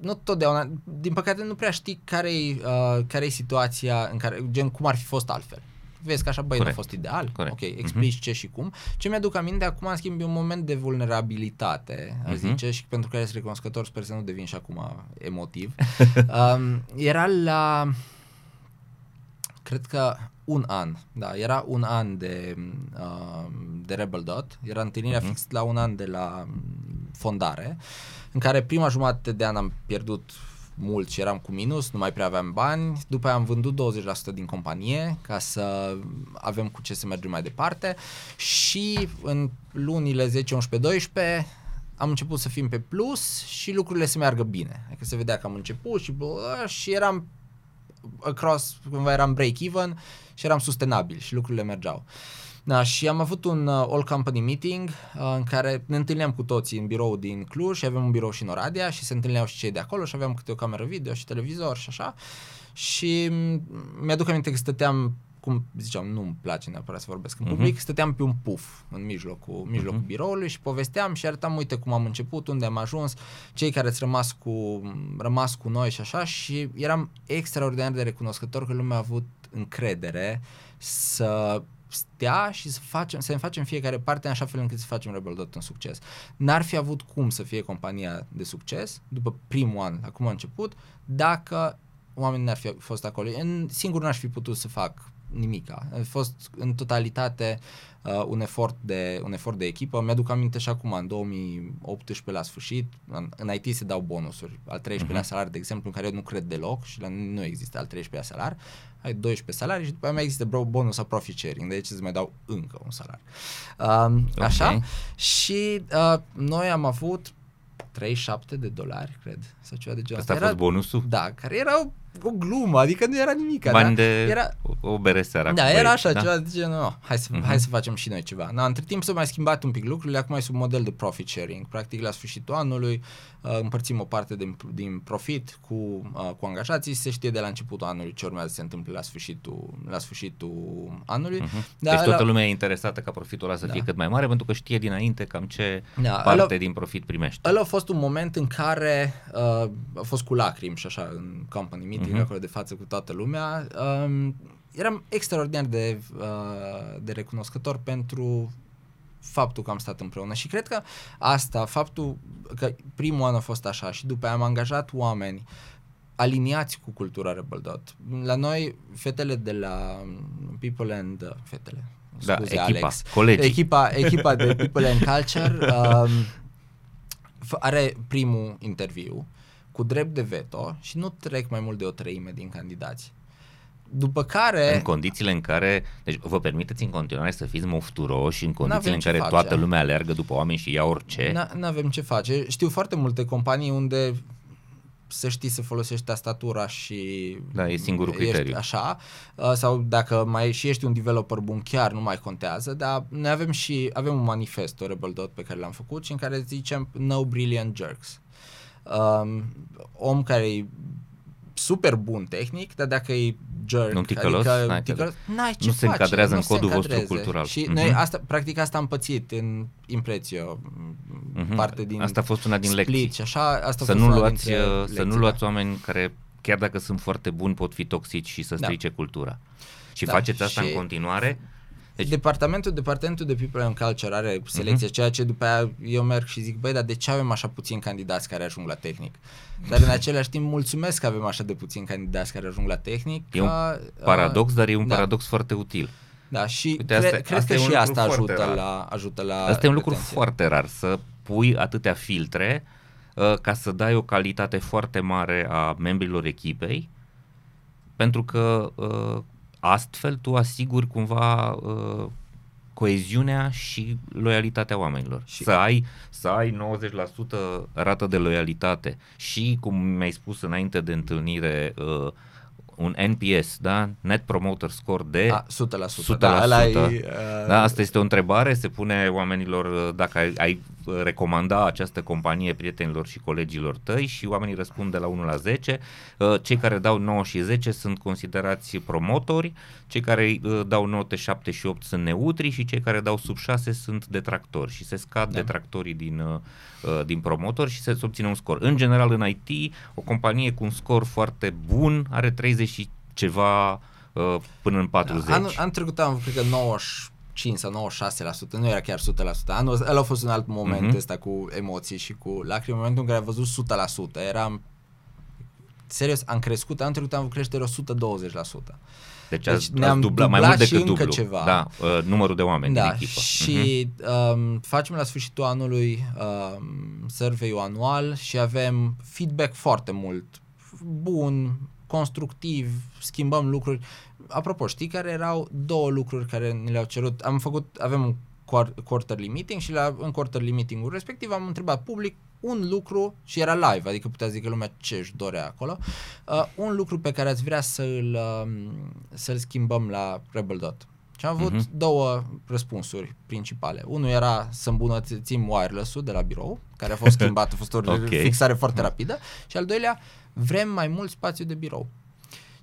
Nu totdeauna, din păcate nu prea știi care e uh, care e situația în care, gen cum ar fi fost altfel. Vezi că așa, băi, nu a fost ideal. Corect. Ok, explici uh-huh. ce și cum. Ce mi-aduc aminte acum, în schimb, e un moment de vulnerabilitate, uh-huh. zice, și pentru care sunt recunoscător, sper să nu devin și acum emotiv. [laughs] um, era la, cred că un an, da, era un an de, uh, de Rebel Dot, era întâlnirea uh-huh. fix la un an de la fondare, în care prima jumătate de an am pierdut mult și eram cu minus, nu mai prea aveam bani, după aia am vândut 20% din companie ca să avem cu ce să mergem mai departe și în lunile 10, 11, 12 am început să fim pe plus și lucrurile să meargă bine. Adică se vedea că am început și, bă, și eram across, cumva eram break-even și eram sustenabil și lucrurile mergeau. Da, și am avut un uh, all company meeting uh, în care ne întâlneam cu toții în birou din Cluj și avem un birou și în Oradea și se întâlneau și cei de acolo și aveam câte o cameră video și televizor și așa. Și mi-aduc aminte că stăteam cum ziceam, nu-mi place neapărat să vorbesc în uh-huh. public, stăteam pe un puf în mijlocul, mijlocul uh-huh. biroului și povesteam și arătam, uite cum am început, unde am ajuns, cei care ați rămas cu, rămas cu noi și așa și eram extraordinar de recunoscător că lumea a avut încredere să stea și să, facem, să ne facem fiecare parte în așa fel încât să facem Rebel Dot un succes. N-ar fi avut cum să fie compania de succes după primul an, acum a început, dacă oamenii n-ar fi fost acolo. În, singur n-aș fi putut să fac nimica. A fost în totalitate uh, un, efort de, un efort de echipă. Mi-aduc aminte și acum, în 2018 la sfârșit, în, în IT se dau bonusuri. Al 13-lea uh-huh. salar, de exemplu, în care eu nu cred deloc și la nu există al 13-lea salar. Ai 12 salarii și după aceea mai există bonus sau profit sharing, deci îți mai dau încă un salar. Uh, okay. Așa? Și uh, noi am avut 37 de dolari, cred, sau ceva de genul Asta a fost bonusul? Da, care erau o glumă, adică nu era nimic. Bani da? de era, o, o bere seara. Da, era așa, da? ceva de genul, no, hai, să, uh-huh. hai să facem și noi ceva. Da, între timp s-au mai schimbat un pic lucrurile, acum e sub model de profit sharing. Practic, la sfârșitul anului uh, împărțim o parte din, din profit cu, uh, cu angajații și se știe de la începutul anului ce urmează să se întâmple la sfârșitul, la sfârșitul anului. Uh-huh. Da, deci toată la... lumea e interesată ca profitul ăla să da. fie cât mai mare pentru că știe dinainte cam ce da, parte ăla, din profit primește. Ăla a fost un moment în care uh, a fost cu lacrimi și așa în company meeting, uh-huh. acolo de față cu toată lumea. Um, eram extraordinar de, uh, de recunoscător pentru faptul că am stat împreună și cred că asta, faptul că primul an a fost așa și după aia am angajat oameni aliniați cu cultura Rebel Dot. La noi, fetele de la People and... Uh, fetele, da, scuze, echipa, Alex. Colegii. Echipa, echipa de [laughs] People and Culture um, are primul interviu cu drept de veto și nu trec mai mult de o treime din candidați. După care... În condițiile în care... Deci vă permiteți în continuare să fiți mofturoși în condițiile în care face. toată lumea alergă după oameni și ia orice? Nu avem ce face. Știu foarte multe companii unde să știi să folosești tastatura și da, e singurul ești criteriu. așa, uh, sau dacă mai și ești un developer bun chiar nu mai contează, dar noi avem și avem un manifest, o Rebel Dot pe care l-am făcut și în care zicem no brilliant jerks um, om care e super bun tehnic, dar dacă e jerk, nu ticălos, adică n-ai, ticălos, n-ai ce nu se face, încadrează nu în codul vostru cultural. Și uh-huh. noi asta, practic asta am pățit în Imprețio, uh-huh. parte din Asta a fost una din split, lecții. Și așa, asta să, nu luați, uh, să nu luați oameni care, chiar dacă sunt foarte buni, pot fi toxici și să da. strice da. cultura. Și da. faceți asta și... în continuare deci... Departamentul, departamentul de People and Culture are selecție, uh-huh. ceea ce după aia eu merg și zic, băi, dar de ce avem așa puțini candidați care ajung la tehnic? Dar în același timp mulțumesc că avem așa de puțini candidați care ajung la tehnic. E un ca, paradox, dar e un da. paradox foarte util. Da, și Uite, asta, cre- cred asta că și asta ajută la, ajută la Asta e un lucru foarte rar, să pui atâtea filtre uh, ca să dai o calitate foarte mare a membrilor echipei, pentru că uh, astfel tu asiguri cumva uh, coeziunea și loialitatea oamenilor. Și să ai, să ai 90% rată de loialitate și, cum mi-ai spus înainte de întâlnire, uh, un NPS, da? Net Promoter Score de A, 100%. 100%. Da, e, uh... da, asta este o întrebare, se pune oamenilor uh, dacă ai, ai recomanda această companie prietenilor și colegilor tăi și oamenii răspund de la 1 la 10. Uh, cei care dau 9 și 10 sunt considerați promotori, cei care uh, dau note 7 și 8 sunt neutri și cei care dau sub 6 sunt detractori și se scad da. detractorii din, din promotori și se obține un scor. În general în IT, o companie cu un scor foarte bun are 30 și ceva până în 40. Da, anul, anul trecut am cred că 90 5 sau 96%, nu era chiar 100%. Anul ăla a fost un alt moment uh-huh. ăsta cu emoții și cu lacrimi, în momentul în care am văzut 100%, eram serios, am crescut, anul trecut am avut creștere 120%. Deci, deci ne-am dublat, mai mult decât dublu. ceva. Da, uh, numărul de oameni da, din echipă. Și uh-huh. um, facem la sfârșitul anului um, survey anual și avem feedback foarte mult bun, constructiv, schimbăm lucruri apropo, știi care erau două lucruri care ne le-au cerut? Am făcut, avem un quarterly meeting și la, în quarterly meeting-ul respectiv am întrebat public un lucru și era live, adică putea zică lumea ce își dorea acolo, uh, un lucru pe care ați vrea să-l, uh, să-l schimbăm la Rebel Dot. Și am avut uh-huh. două răspunsuri principale. Unul era să îmbunătățim wireless-ul de la birou, care a fost [laughs] schimbat, a fost o okay. fixare foarte rapidă. Și al doilea, vrem mai mult spațiu de birou.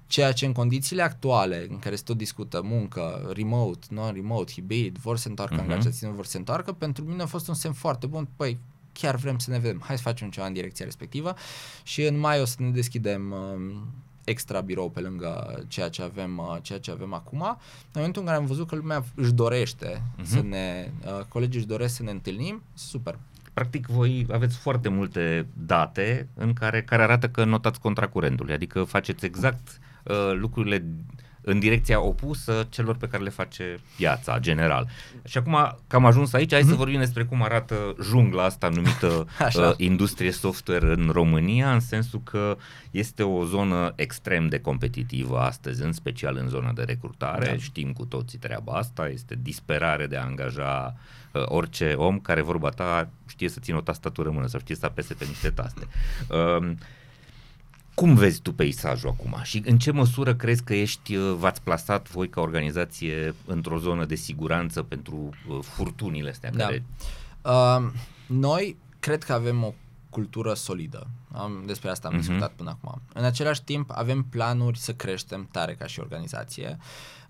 Ceea ce în condițiile actuale, în care se tot discută muncă, remote, non-remote, hibrid, vor să întoarcă uh-huh. angajații, nu vor să se întoarcă, pentru mine a fost un semn foarte bun, păi chiar vrem să ne vedem, hai să facem ceva în direcția respectivă și în mai o să ne deschidem uh, extra birou pe lângă ceea ce avem, uh, ceea ce avem acum. În momentul în care am văzut că lumea își dorește uh-huh. să ne, uh, colegii își doresc să ne întâlnim, super. Practic voi aveți foarte multe date în care, care arată că notați contra curentului, adică faceți exact uh, lucrurile în direcția opusă celor pe care le face piața, general. Și acum că am ajuns aici, hai mm-hmm. să vorbim despre cum arată jungla asta numită [laughs] uh, industrie software în România, în sensul că este o zonă extrem de competitivă astăzi, în special în zona de recrutare. Da. Știm cu toții treaba asta, este disperare de a angaja uh, orice om care, vorba ta, știe să țină o tastatură în mână sau știe să apese pe niște taste. Uh, cum vezi tu peisajul acum și în ce măsură crezi că ești, uh, v-ați plasat voi ca organizație într-o zonă de siguranță pentru uh, furtunile astea? Da. Care... Uh, noi cred că avem o cultură solidă. Am, despre asta am uh-huh. discutat până acum. În același timp avem planuri să creștem tare ca și organizație.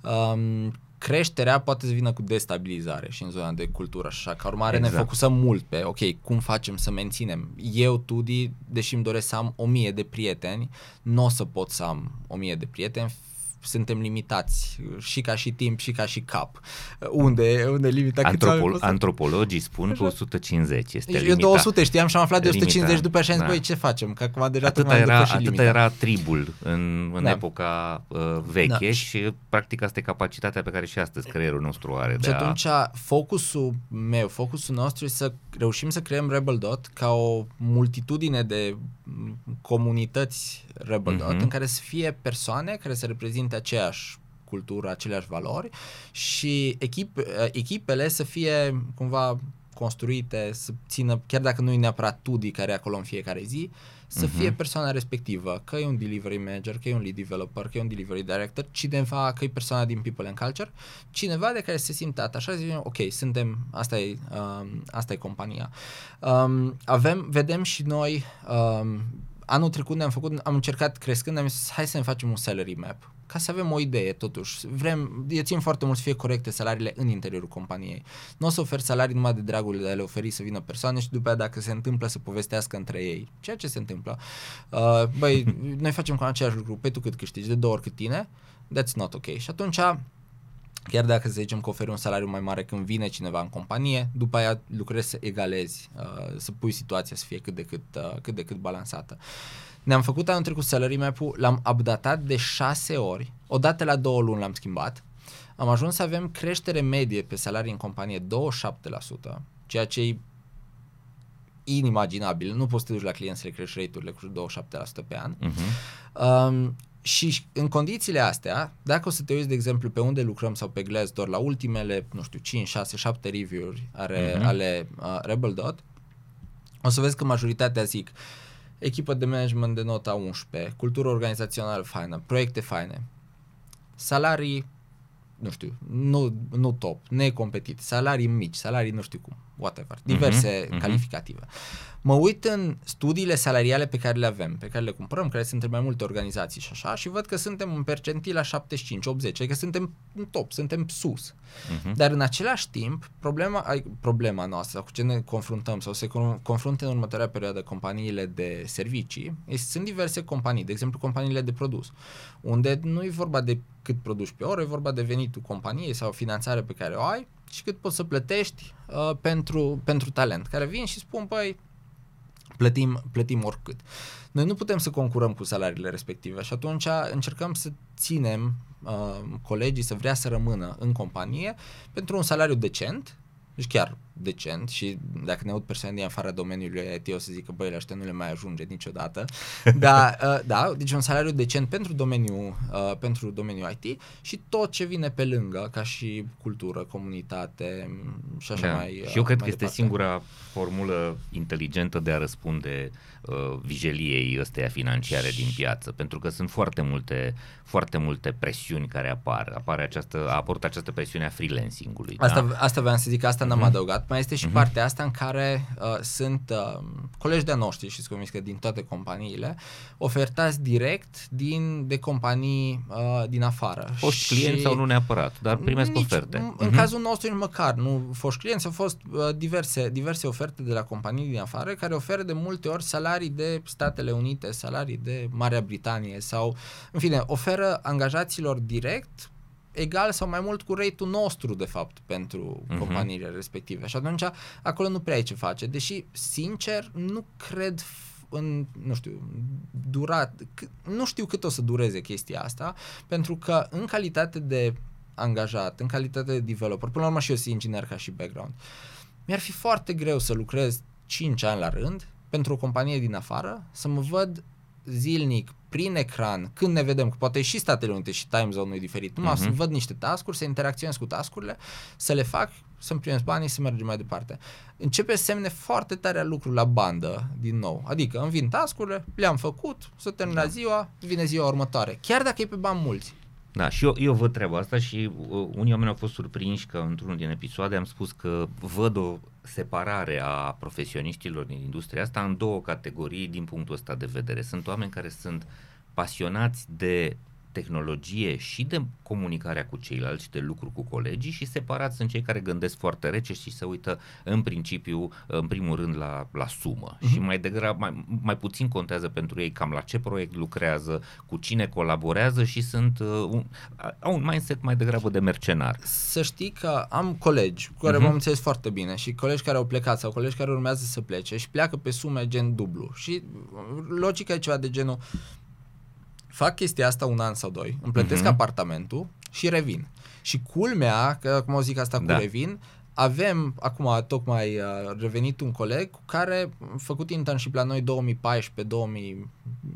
Um, creșterea poate să vină cu destabilizare și în zona de cultură așa. Ca urmare exact. ne focusăm mult pe, ok, cum facem să menținem. Eu, Tudi, deși îmi doresc să am o mie de prieteni, nu o să pot să am o mie de prieteni, suntem limitați și ca și timp și ca și cap. Unde, unde limita Antropol- Antropologii spun că 150 este deci Eu 200 știam și am aflat de 150 limita. după așa și am zis, da. băi, ce facem? Că acum deja atâta era, atâta era tribul în, în da. epoca uh, veche da. și practic asta e capacitatea pe care și astăzi creierul nostru are. Și atunci a... focusul meu, focusul nostru este să reușim să creăm Rebel Dot ca o multitudine de comunități Rebel Dot uh-huh. în care să fie persoane care să reprezinte aceeași cultură, aceleași valori și echip, echipele să fie cumva construite, să țină, chiar dacă nu e neapărat Tudi care e acolo în fiecare zi, să uh-huh. fie persoana respectivă, că e un delivery manager, că e un lead developer, că e un delivery director, cineva, că e persoana din people and culture, cineva de care se simte atașat, zice, ok, suntem, asta e, um, asta e compania. Um, avem, vedem și noi, um, anul trecut ne-am făcut, am încercat crescând, am zis, hai să ne facem un salary map ca să avem o idee totuși. Vrem, eu țin foarte mult să fie corecte salariile în interiorul companiei. Nu o să ofer salarii numai de dragul de a le oferi să vină persoane și după aia dacă se întâmplă să povestească între ei. Ceea ce se întâmplă. Uh, băi, [laughs] noi facem cu același lucru, pe tu cât câștigi, de două ori cât tine, that's not ok. Și atunci chiar dacă să zicem că oferi un salariu mai mare când vine cineva în companie, după aia lucrezi să egalezi, uh, să pui situația să fie cât de cât, uh, cât de cât balansată. Ne-am făcut anul trecut salary map l-am updatat de șase ori, odată la două luni l-am schimbat, am ajuns să avem creștere medie pe salarii în companie 27%, ceea ce e inimaginabil. Nu poți să te duci la client să le crești rate-urile cu 27% pe an. Uh-huh. Um, și în condițiile astea, dacă o să te uiți, de exemplu, pe unde lucrăm sau pe Glassdoor, la ultimele, nu știu, 5, 6, 7 review-uri ale, uh-huh. ale uh, Rebel Dot, o să vezi că majoritatea zic echipă de management de nota 11, cultură organizațională faină, proiecte faine, salarii, nu știu, nu, nu top, necompetitiv, salarii mici, salarii nu știu cum, whatever, mhm, diverse uh-huh, calificative. Uh-huh mă uit în studiile salariale pe care le avem, pe care le cumpărăm, care sunt între mai multe organizații și așa, și văd că suntem în percentil la 75-80, adică suntem în top, suntem sus. Uh-huh. Dar în același timp, problema, problema noastră cu ce ne confruntăm sau se confruntă în următoarea perioadă companiile de servicii, este, sunt diverse companii, de exemplu companiile de produs, unde nu e vorba de cât produci pe oră, e vorba de venitul companiei sau finanțare pe care o ai și cât poți să plătești uh, pentru, pentru talent, care vin și spun, păi, plătim, plătim oricât. Noi nu putem să concurăm cu salariile respective și atunci încercăm să ținem uh, colegii să vrea să rămână în companie pentru un salariu decent, deci chiar decent și dacă ne aud persoane din afara domeniului IT o să zic că băi, la ăștia nu le mai ajunge niciodată. [laughs] da, uh, da, deci un salariu decent pentru domeniul, uh, pentru domeniul IT și tot ce vine pe lângă, ca și cultură, comunitate și așa da. mai Și eu uh, cred că este singura formulă inteligentă de a răspunde uh, vijeliei ăsteia financiare din piață, pentru că sunt foarte multe, foarte multe presiuni care apar. Apare această, a apărut această presiune a freelancing-ului. Asta, da? asta vreau să zic, asta n-am uh-huh. adăugat mai este și uh-huh. partea asta în care uh, sunt uh, colegi de-a noștri și sunt că din toate companiile, ofertați direct din, de companii uh, din afară. Foști și clienți sau nu neapărat, dar primesc nici, oferte. În uh-huh. cazul nostru nici măcar, nu foști clienți, au fost uh, diverse, diverse oferte de la companii din afară care oferă de multe ori salarii de Statele Unite, salarii de Marea Britanie sau, în fine, oferă angajaților direct egal sau mai mult cu rate-ul nostru, de fapt, pentru uh-huh. companiile respective. Și atunci, acolo nu prea ai ce face. Deși, sincer, nu cred în, nu știu, durat, nu știu cât o să dureze chestia asta, pentru că în calitate de angajat, în calitate de developer, până la urmă și eu sunt inginer ca și background, mi-ar fi foarte greu să lucrez 5 ani la rând pentru o companie din afară, să mă văd zilnic prin ecran, când ne vedem, că poate și Statele Unite și time zone-ul e diferit, numai uh-huh. să văd niște tascuri, să interacționez cu tascurile, să le fac, să-mi primesc banii, să mergem mai departe. Începe semne foarte tare lucru la bandă, din nou. Adică îmi vin tascurile, le-am făcut, să termin da. ziua, vine ziua următoare. Chiar dacă e pe bani mulți. Da, și eu, eu văd treaba asta și uh, unii oameni au fost surprinși că într-unul din episoade am spus că văd o separare a profesioniștilor din industria asta în două categorii din punctul ăsta de vedere. Sunt oameni care sunt pasionați de tehnologie și de comunicarea cu ceilalți și de lucru cu colegii și separat sunt cei care gândesc foarte rece și se uită în principiu, în primul rând, la, la sumă uh-huh. și mai degrabă, mai, mai puțin contează pentru ei cam la ce proiect lucrează, cu cine colaborează și sunt, uh, un, au un mindset mai degrabă de mercenar. Să știi că am colegi cu care uh-huh. m-am înțeles foarte bine și colegi care au plecat sau colegi care urmează să plece și pleacă pe sume gen dublu și logica e ceva de genul fac chestia asta un an sau doi, îmi plătesc uh-huh. apartamentul și revin. Și culmea, că acum o zic asta cu da. revin, avem acum tocmai uh, revenit un coleg cu care a făcut internship la noi 2014, 2000,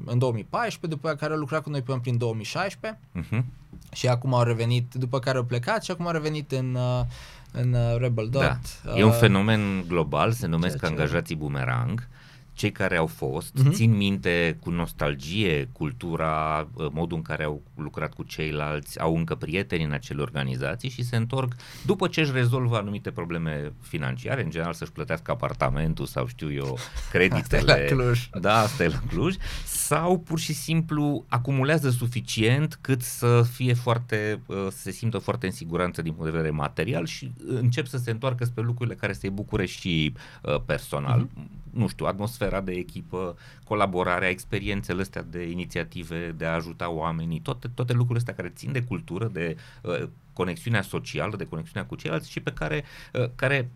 în 2014, după care a lucrat cu noi până prin 2016 uh-huh. Mhm. și acum au revenit, după care au plecat și acum au revenit în, uh, în uh, Rebel Dot. Da. E un fenomen global, se numesc angajații bumerang cei care au fost uh-huh. țin minte cu nostalgie cultura, uh, modul în care au lucrat cu ceilalți, au încă prieteni în acele organizații și se întorc după ce își rezolvă anumite probleme financiare, în general să-și plătească apartamentul sau știu eu, [laughs] creditele. asta la Cluj. Da, asta e la Cluj. Sau pur și simplu acumulează suficient cât să fie foarte, uh, să se simtă foarte în siguranță din punct de vedere material și încep să se întoarcă spre lucrurile care să-i bucure și uh, personal. Uh-huh nu știu, atmosfera de echipă, colaborarea, experiențele astea de inițiative, de a ajuta oamenii, toate, toate lucrurile astea care țin de cultură, de uh, conexiunea socială, de conexiunea cu ceilalți și pe care, uh, care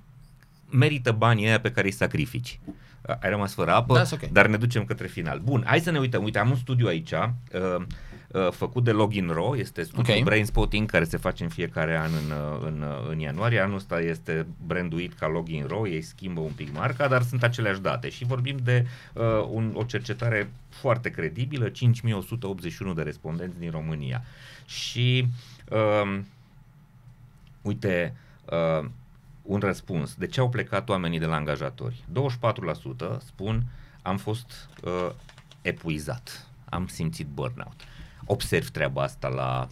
merită banii aia pe care îi sacrifici. Uh, ai rămas fără apă, da, okay. dar ne ducem către final. Bun, hai să ne uităm. Uite, am un studiu aici. Uh, Uh, făcut de Login Ro, este studiul okay. Brain Spotting care se face în fiecare an în, uh, în, uh, în ianuarie. Anul ăsta este branduit ca Login Ro, ei schimbă un pic marca, dar sunt aceleași date și vorbim de uh, un, o cercetare foarte credibilă, 5181 de respondenți din România. Și uh, uite, uh, un răspuns. De ce au plecat oamenii de la angajatori? 24% spun am fost uh, epuizat, am simțit burnout observi treaba asta la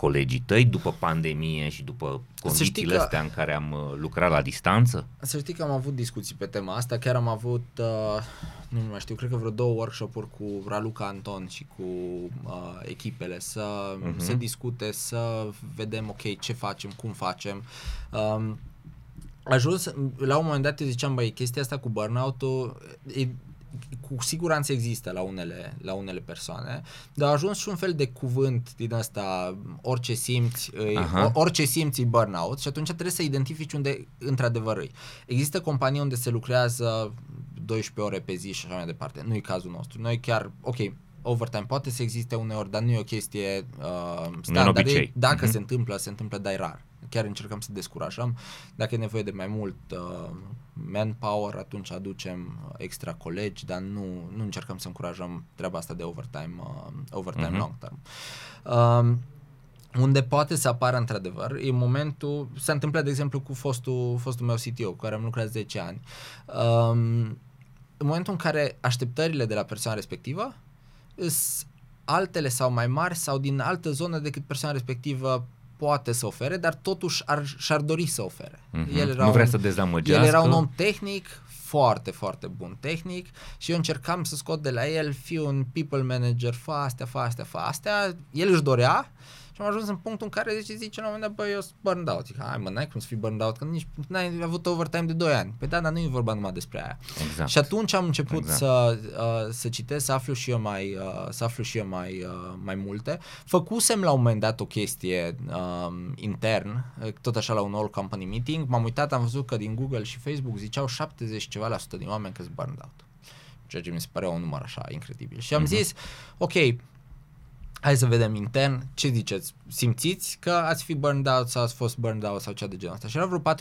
colegii tăi după pandemie și după condițiile că, astea în care am uh, lucrat la distanță? Să știi că am avut discuții pe tema asta, chiar am avut, uh, nu mai știu, cred că vreo două workshop-uri cu Raluca Anton și cu uh, echipele să, uh-huh. să discute, să vedem, ok, ce facem, cum facem. Um, ajuns, la un moment dat ziceam, băi, chestia asta cu burnout-ul, e, cu siguranță există la unele, la unele persoane, dar a ajuns și un fel de cuvânt din asta, orice simți, Aha. orice simți burnout și atunci trebuie să identifici unde într-adevăr îi. Există companii unde se lucrează 12 ore pe zi și așa mai departe. Nu e cazul nostru. Noi chiar, ok, overtime poate să existe uneori, dar nu e o chestie uh, standard. Dacă uh-huh. se întâmplă, se întâmplă, dar e rar chiar încercăm să descurajăm. Dacă e nevoie de mai mult uh, manpower, atunci aducem extra colegi, dar nu, nu încercăm să încurajăm treaba asta de overtime, uh, overtime uh-huh. long term. Uh, unde poate să apară într-adevăr, e momentul, se întâmplă de exemplu cu fostul, fostul meu CTO, cu care am lucrat 10 ani, um, în momentul în care așteptările de la persoana respectivă sunt altele sau mai mari sau din altă zonă decât persoana respectivă poate să ofere, dar totuși ar, și-ar dori să ofere. Mm-hmm. El era nu vrea un, să dezamăgească. El era un om tehnic, foarte, foarte bun tehnic și eu încercam să scot de la el, fiu un people manager, fa astea, fa astea, fa astea. El își dorea, și am ajuns în punctul în care zice, zice la un moment dat, băi, eu sunt burned out. Zic, hai mă, n-ai cum să fii burned out, că nici n-ai avut overtime de 2 ani. Păi da, dar nu e vorba numai despre aia. Exact. Și atunci am început exact. să, uh, să citesc, să aflu și eu mai, uh, să aflu și eu mai, uh, mai multe. Făcusem la un moment dat o chestie uh, intern, tot așa la un all company meeting, m-am uitat, am văzut că din Google și Facebook ziceau 70 ceva la sută din oameni că sunt burned out ceea ce mi se părea un număr așa incredibil. Și am uh-huh. zis, ok, hai să vedem intern, ce ziceți? Simțiți că ați fi burned out sau ați fost burned out sau cea de genul ăsta? Și erau vreo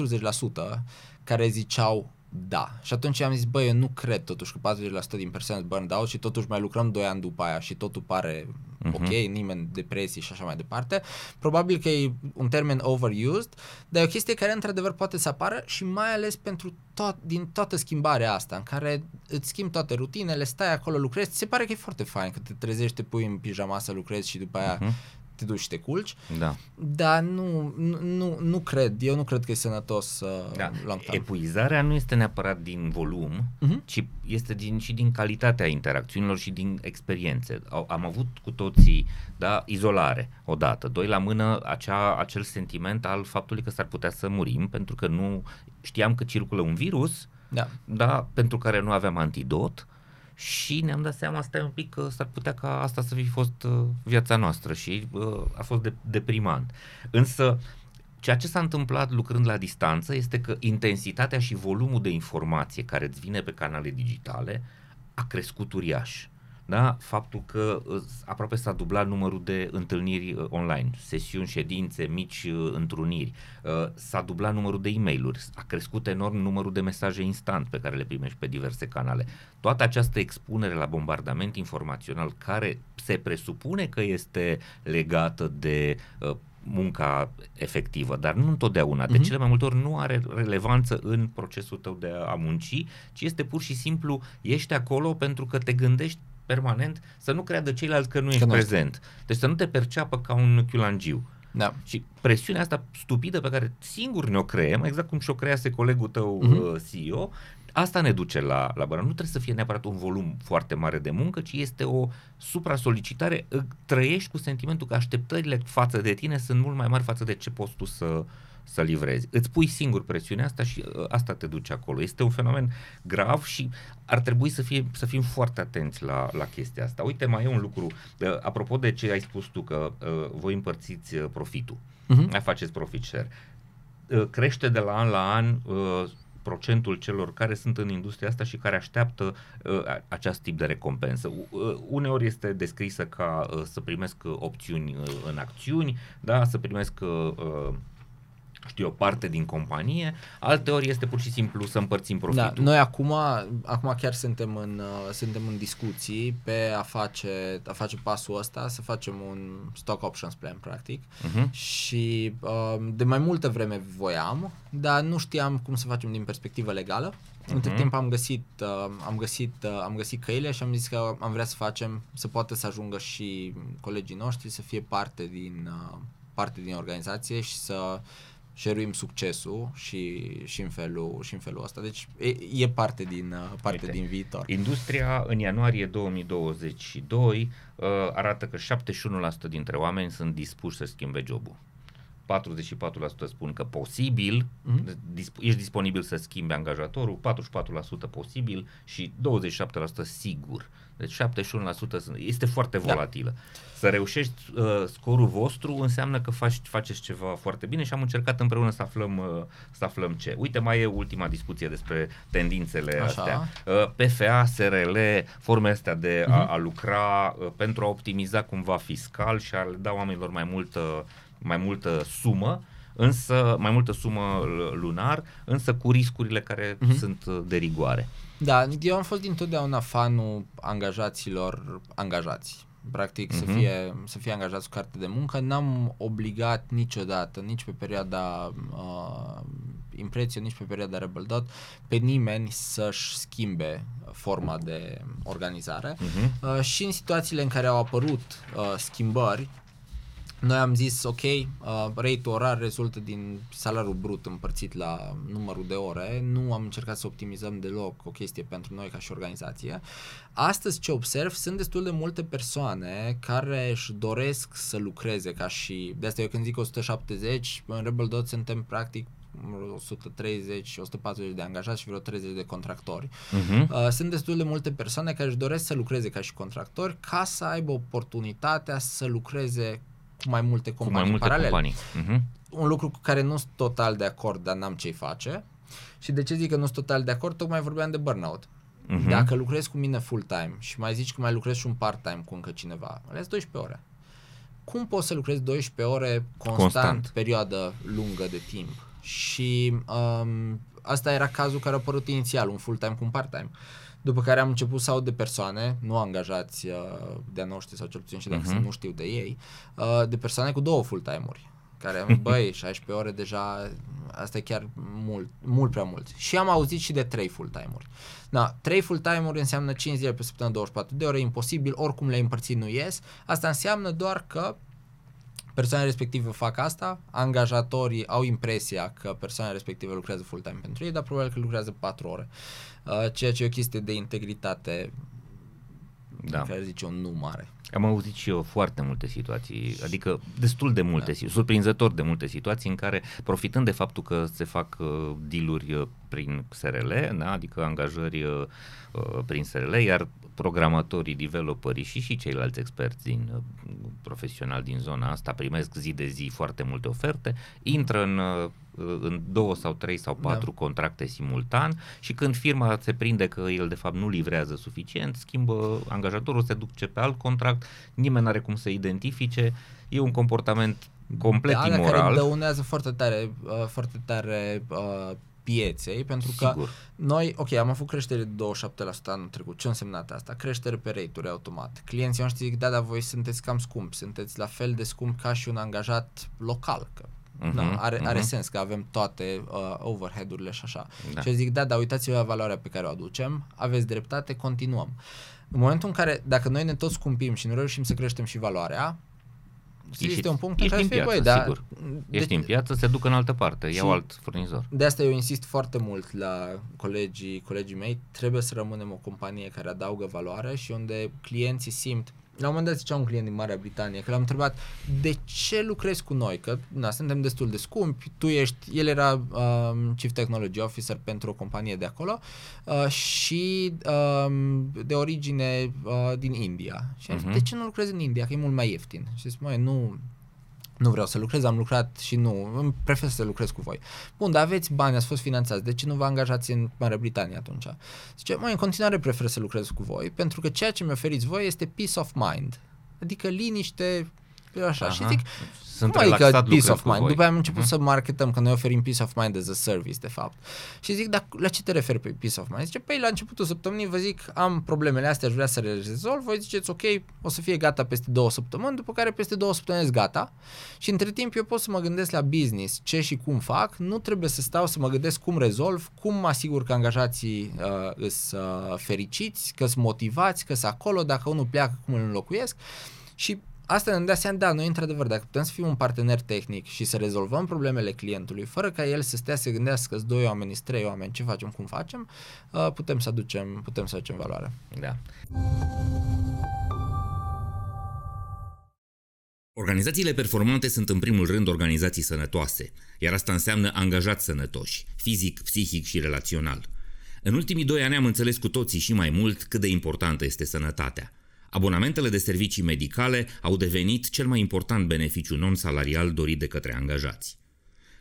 40% care ziceau da. Și atunci am zis, băi, eu nu cred totuși că 40% din persoane burned out și totuși mai lucrăm 2 ani după aia și totul pare uh-huh. ok, nimeni depresii și așa mai departe. Probabil că e un termen overused, dar e o chestie care într-adevăr poate să apară și mai ales pentru tot, din toată schimbarea asta, în care îți schimbi toate rutinele, stai acolo, lucrezi, se pare că e foarte fain că te trezești, te pui în pijama să lucrezi și după aia uh-huh te duci și te culci. Da. Dar nu, nu, nu cred, eu nu cred că e sănătos uh, da. long term. Epuizarea nu este neapărat din volum, uh-huh. ci este din, și din calitatea interacțiunilor și din experiențe. Am avut cu toții da, izolare odată, doi la mână acea, acel sentiment al faptului că s-ar putea să murim pentru că nu știam că circulă un virus da. Da, pentru care nu aveam antidot și ne-am dat seama, stai un pic, că s-ar putea ca asta să fi fost uh, viața noastră și uh, a fost de, deprimant. Însă, ceea ce s-a întâmplat lucrând la distanță este că intensitatea și volumul de informație care îți vine pe canale digitale a crescut uriaș da? faptul că uh, aproape s-a dublat numărul de întâlniri uh, online, sesiuni, ședințe, mici uh, întruniri, s-a dublat numărul de e mail a crescut enorm numărul de mesaje instant pe care le primești pe diverse canale. Toată această expunere la bombardament informațional care se presupune că este legată de munca efectivă, dar nu întotdeauna. De uh-huh. cele mai multe ori nu are relevanță în procesul tău de a munci, ci este pur și simplu ești acolo pentru că te gândești permanent să nu creadă ceilalți că nu ești că prezent. Deci să nu te perceapă ca un chiulangiu. Da. Și presiunea asta stupidă pe care singur ne-o creăm, exact cum și-o crease colegul tău uh-huh. CEO, asta ne duce la, la bără. Nu trebuie să fie neapărat un volum foarte mare de muncă, ci este o supra-solicitare. Trăiești cu sentimentul că așteptările față de tine sunt mult mai mari față de ce poți tu să, să livrezi. Îți pui singur presiunea asta și uh, asta te duce acolo. Este un fenomen grav și ar trebui să, fie, să fim foarte atenți la, la chestia asta. Uite, mai e un lucru. Uh, apropo de ce ai spus tu, că uh, voi împărțiți uh, profitul, uh-huh. mai faceți profit share. Uh, crește de la an la an uh, procentul celor care sunt în industria asta și care așteaptă uh, acest tip de recompensă. Uh, uneori este descrisă ca uh, să primesc opțiuni uh, în acțiuni, da, să primesc uh, știu o parte din companie, alteori este pur și simplu să împărțim da, profitul. Da, noi acum, acum chiar suntem în, uh, suntem în discuții pe a face, a face pasul ăsta, să facem un stock options plan, practic, uh-huh. și uh, de mai multă vreme voiam, dar nu știam cum să facem din perspectivă legală. Uh-huh. Între timp am găsit, uh, am, găsit, uh, am găsit căile și am zis că am vrea să facem, să poată să ajungă și colegii noștri să fie parte din, uh, parte din organizație și să share succesul și, și, în felul, și în felul ăsta. Deci e, e parte, din, uh, parte Uite, din viitor. Industria în ianuarie 2022 uh, arată că 71% dintre oameni sunt dispuși să schimbe jobul. 44% spun că posibil, mm-hmm. disp- ești disponibil să schimbi angajatorul, 44% posibil și 27% sigur. Deci 71% este foarte da. volatilă. Da. Să reușești uh, scorul vostru înseamnă că faci, faceți ceva foarte bine și am încercat împreună să aflăm, uh, să aflăm ce. Uite, mai e ultima discuție despre tendințele Așa. astea. Uh, PFA, SRL, formele astea de uh-huh. a, mhm. a lucra uh, pentru a optimiza cumva fiscal și a le da oamenilor mai multă, mai multă sumă însă mai multă sumă lunar, însă cu riscurile care uh-huh. sunt uh, de rigoare. Da, eu am fost dintotdeauna fanul angajaților angajați. Practic uh-huh. să, mhm. fie, să fie angajați cu carte de muncă. N-am obligat niciodată, nici pe perioada uh, Impreție, nici pe perioada Rebel Dot, pe nimeni să-și schimbe forma de organizare. Uh-huh. Uh, și în situațiile în care au apărut uh, schimbări, noi am zis, ok, uh, rate orar rezultă din salariul brut împărțit la numărul de ore, nu am încercat să optimizăm deloc o chestie pentru noi ca și organizație. Astăzi ce observ, sunt destul de multe persoane care își doresc să lucreze ca și, de asta eu când zic 170, în Rebel Dot suntem practic 130, 140 de angajați și vreo 30 de contractori. Uh-huh. Uh, sunt destul de multe persoane care își doresc să lucreze ca și contractori ca să aibă oportunitatea să lucreze cu mai multe companii cu mai multe paralele. Companii. Uh-huh. Un lucru cu care nu sunt total de acord, dar n-am ce-i face. Și de ce zic că nu sunt total de acord? Tocmai vorbeam de burnout. Uh-huh. Dacă lucrezi cu mine full-time și mai zici că mai lucrezi și un part-time cu încă cineva, ales 12 ore. Cum poți să lucrezi 12 ore constant, constant. perioadă lungă de timp? Și um, asta era cazul care a apărut inițial, un full-time cu un part-time. După care am început să aud de persoane, nu angajați uh, de-a noștri sau cel puțin și dacă uh-huh. nu știu de ei, uh, de persoane cu două full-time-uri care, [laughs] băi, 16 ore deja, asta e chiar mult, mult prea mult. Și am auzit și de 3 full-time-uri. Da, 3 full-time-uri înseamnă 5 zile pe săptămână, 24 de ore, imposibil, oricum le împărți nu ies. Asta înseamnă doar că persoanele respective fac asta, angajatorii au impresia că persoanele respective lucrează full-time pentru ei, dar probabil că lucrează 4 ore, uh, ceea ce e o chestie de integritate da. care zice un nu mare. Am auzit și eu foarte multe situații, adică destul de multe, da. surprinzător de multe situații în care, profitând de faptul că se fac uh, dealuri uh, prin SRL, da, adică angajări uh, uh, prin SRL, iar programatorii, developerii și și ceilalți experți din uh, profesional din zona asta primesc zi de zi foarte multe oferte, intră în uh, în două sau trei sau patru da. contracte simultan și când firma se prinde că el de fapt nu livrează suficient, schimbă angajatorul, se duce pe alt contract, nimeni nu are cum să identifice, e un comportament complet da, imoral. care dăunează foarte tare, uh, foarte tare uh, pieței, pentru Sigur. că noi, ok, am avut creștere de 27% anul trecut. Ce înseamnă asta? Creștere pe rate automat. Clienții noștri zic, da, dar voi sunteți cam scumpi, sunteți la fel de scump ca și un angajat local, că Uh-huh, da, are, uh-huh. are sens că avem toate uh, overhead-urile și așa. Da. Și zic, da, dar uitați-vă la valoarea pe care o aducem, aveți dreptate, continuăm. În momentul în care, dacă noi ne tot scumpim și nu reușim să creștem și valoarea, Ești, este un punct ești în care piață, da, sigur. De, ești în piață, se duc în altă parte, iau alt furnizor. De asta eu insist foarte mult la colegii, colegii mei, trebuie să rămânem o companie care adaugă valoare și unde clienții simt la un moment dat zicea un client din Marea Britanie că l-am întrebat de ce lucrezi cu noi, că na, suntem destul de scumpi, tu ești, el era um, Chief Technology Officer pentru o companie de acolo uh, și um, de origine uh, din India. Și uh-huh. de ce nu lucrezi în India, că e mult mai ieftin? Și zic, măi, nu, nu vreau să lucrez, am lucrat și nu, îmi prefer să lucrez cu voi. Bun, dar aveți bani, ați fost finanțați, de ce nu vă angajați în Marea Britanie atunci? Zice, mai în continuare prefer să lucrez cu voi, pentru că ceea ce mi oferiți voi este peace of mind, adică liniște, așa. Aha. Și zic, sunt Cum adică peace of mind? După aia am început uh-huh. să marketăm că noi oferim peace of mind as a service, de fapt. Și zic, dar la ce te referi pe peace of mind? Zice, păi la începutul săptămânii vă zic, am problemele astea, aș vrea să le rezolv, voi ziceți, ok, o să fie gata peste două săptămâni, după care peste două săptămâni gata. Și între timp eu pot să mă gândesc la business, ce și cum fac, nu trebuie să stau să mă gândesc cum rezolv, cum mă asigur că angajații uh, sunt uh, fericiți, că sunt motivați, că sunt acolo, dacă unul pleacă, cum îl înlocuiesc. Și asta ne dă seama, da, noi într-adevăr, dacă putem să fim un partener tehnic și să rezolvăm problemele clientului, fără ca el să stea să gândească doi oameni, trei oameni, ce facem, cum facem, uh, putem să aducem, putem să aducem valoare. Da. Organizațiile performante sunt în primul rând organizații sănătoase, iar asta înseamnă angajați sănătoși, fizic, psihic și relațional. În ultimii doi ani am înțeles cu toții și mai mult cât de importantă este sănătatea. Abonamentele de servicii medicale au devenit cel mai important beneficiu non-salarial dorit de către angajați.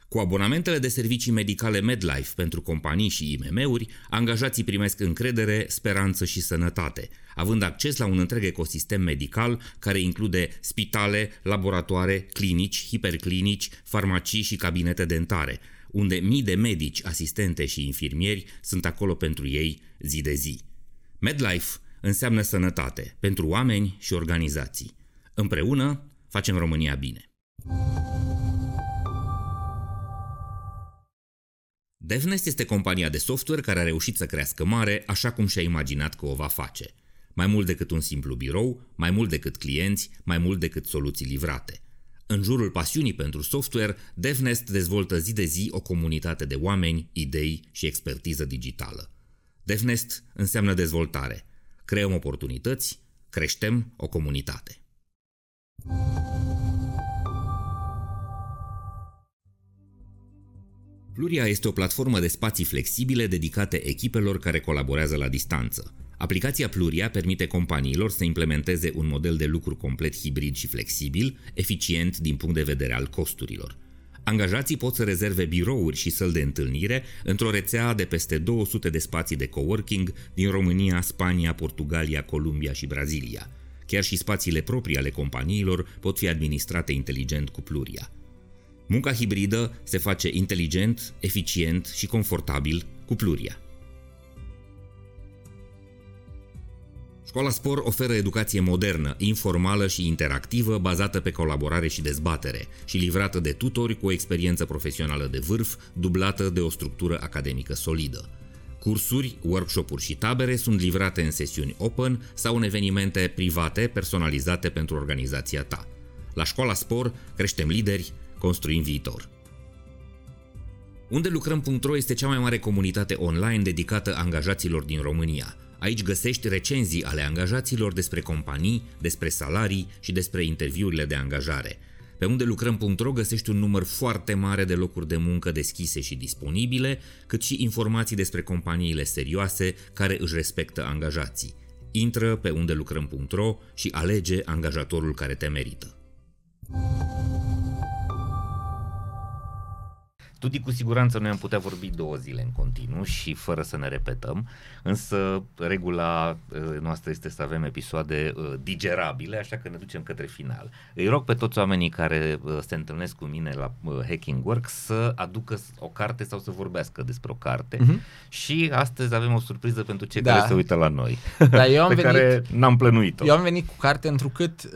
Cu abonamentele de servicii medicale MedLife pentru companii și IMM-uri, angajații primesc încredere, speranță și sănătate, având acces la un întreg ecosistem medical care include spitale, laboratoare, clinici, hiperclinici, farmacii și cabinete dentare, unde mii de medici, asistente și infirmieri sunt acolo pentru ei zi de zi. MedLife înseamnă sănătate pentru oameni și organizații. Împreună facem România bine. DevNest este compania de software care a reușit să crească mare așa cum și-a imaginat că o va face. Mai mult decât un simplu birou, mai mult decât clienți, mai mult decât soluții livrate. În jurul pasiunii pentru software, DevNest dezvoltă zi de zi o comunitate de oameni, idei și expertiză digitală. DevNest înseamnă dezvoltare – creăm oportunități, creștem o comunitate. Pluria este o platformă de spații flexibile dedicate echipelor care colaborează la distanță. Aplicația Pluria permite companiilor să implementeze un model de lucru complet hibrid și flexibil, eficient din punct de vedere al costurilor. Angajații pot să rezerve birouri și săli de întâlnire într-o rețea de peste 200 de spații de coworking din România, Spania, Portugalia, Columbia și Brazilia. Chiar și spațiile proprii ale companiilor pot fi administrate inteligent cu Pluria. Munca hibridă se face inteligent, eficient și confortabil cu Pluria. Școala Spor oferă educație modernă, informală și interactivă, bazată pe colaborare și dezbatere și livrată de tutori cu o experiență profesională de vârf, dublată de o structură academică solidă. Cursuri, workshop-uri și tabere sunt livrate în sesiuni open sau în evenimente private personalizate pentru organizația ta. La Școala Spor creștem lideri, construim viitor. Unde lucrăm.ro este cea mai mare comunitate online dedicată angajaților din România – Aici găsești recenzii ale angajaților despre companii, despre salarii și despre interviurile de angajare. Pe unde lucrăm.ro găsești un număr foarte mare de locuri de muncă deschise și disponibile, cât și informații despre companiile serioase care își respectă angajații. Intră pe unde lucrăm.ro și alege angajatorul care te merită. Tuti cu siguranță noi am putea vorbi două zile în continuu și fără să ne repetăm, însă regula uh, noastră este să avem episoade uh, digerabile, așa că ne ducem către final. Îi rog pe toți oamenii care uh, se întâlnesc cu mine la Hacking Work să aducă o carte sau să vorbească despre o carte uh-huh. și astăzi avem o surpriză pentru cei da. care se uită la noi, da, eu am [laughs] pe venit, care n-am plănuit-o. Eu am venit cu carte întrucât,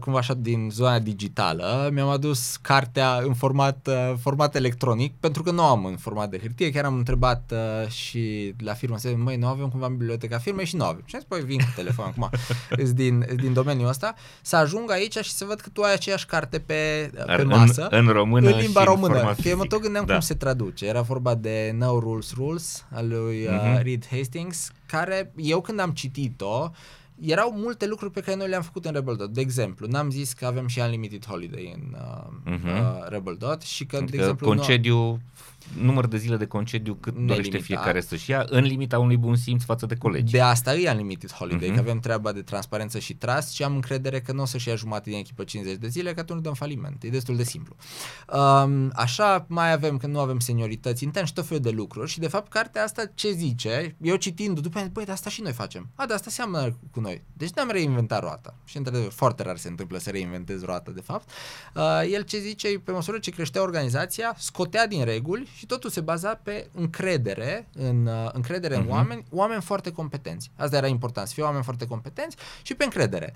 cumva așa din zona digitală, mi-am adus cartea în format, format electronic electronic, pentru că nu am în format de hârtie, chiar am întrebat uh, și la firmă, să măi, nu avem cumva în biblioteca firmei și nu avem. Și am zis, păi vin cu telefon acum, [laughs] din, din domeniul ăsta, să ajung aici și să văd că tu ai aceeași carte pe, pe masă. În, în română În limba română. Că mă tot gândeam da. cum se traduce. Era vorba de No Rules Rules al lui uh, uh-huh. Reed Hastings, care eu când am citit-o, erau multe lucruri pe care noi le-am făcut în Rebel Dot. De exemplu, n-am zis că avem și Unlimited Holiday în uh, uh-huh. uh, Rebel Dot și că, adică de exemplu... Concediu număr de zile de concediu cât Nelimitat. dorește fiecare să-și ia, în limita unui bun simț față de colegi. De asta e Unlimited Holiday, uh-huh. că avem treaba de transparență și trust și am încredere că nu o să-și ia jumătate din echipă 50 de zile, că atunci dăm faliment. E destul de simplu. Um, așa mai avem că nu avem seniorități intern și tot felul de lucruri și de fapt cartea asta ce zice, eu citind după aia, băi, de asta și noi facem. A, de asta seamănă cu noi. Deci ne-am reinventat roata. Și într-adevăr, foarte rar se întâmplă să reinventezi roata, de fapt. Uh, el ce zice, pe măsură ce creștea organizația, scotea din reguli și totul se baza pe încredere, în, uh, încredere uh-huh. în mhm. oameni, oameni foarte competenți. Asta era important, să fie oameni foarte competenți și pe încredere.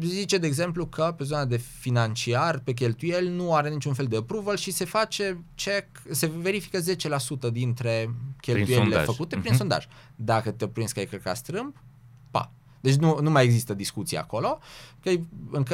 Zice, de exemplu, că pe zona de financiar, pe cheltuieli, nu are niciun fel de approval și se face check, se verifică 10% dintre cheltuielile prin făcute uh-huh. prin mhm. sondaj. Dacă te prinzi că ai călcat strâmb, pa. Deci nu, nu mai există discuție acolo, că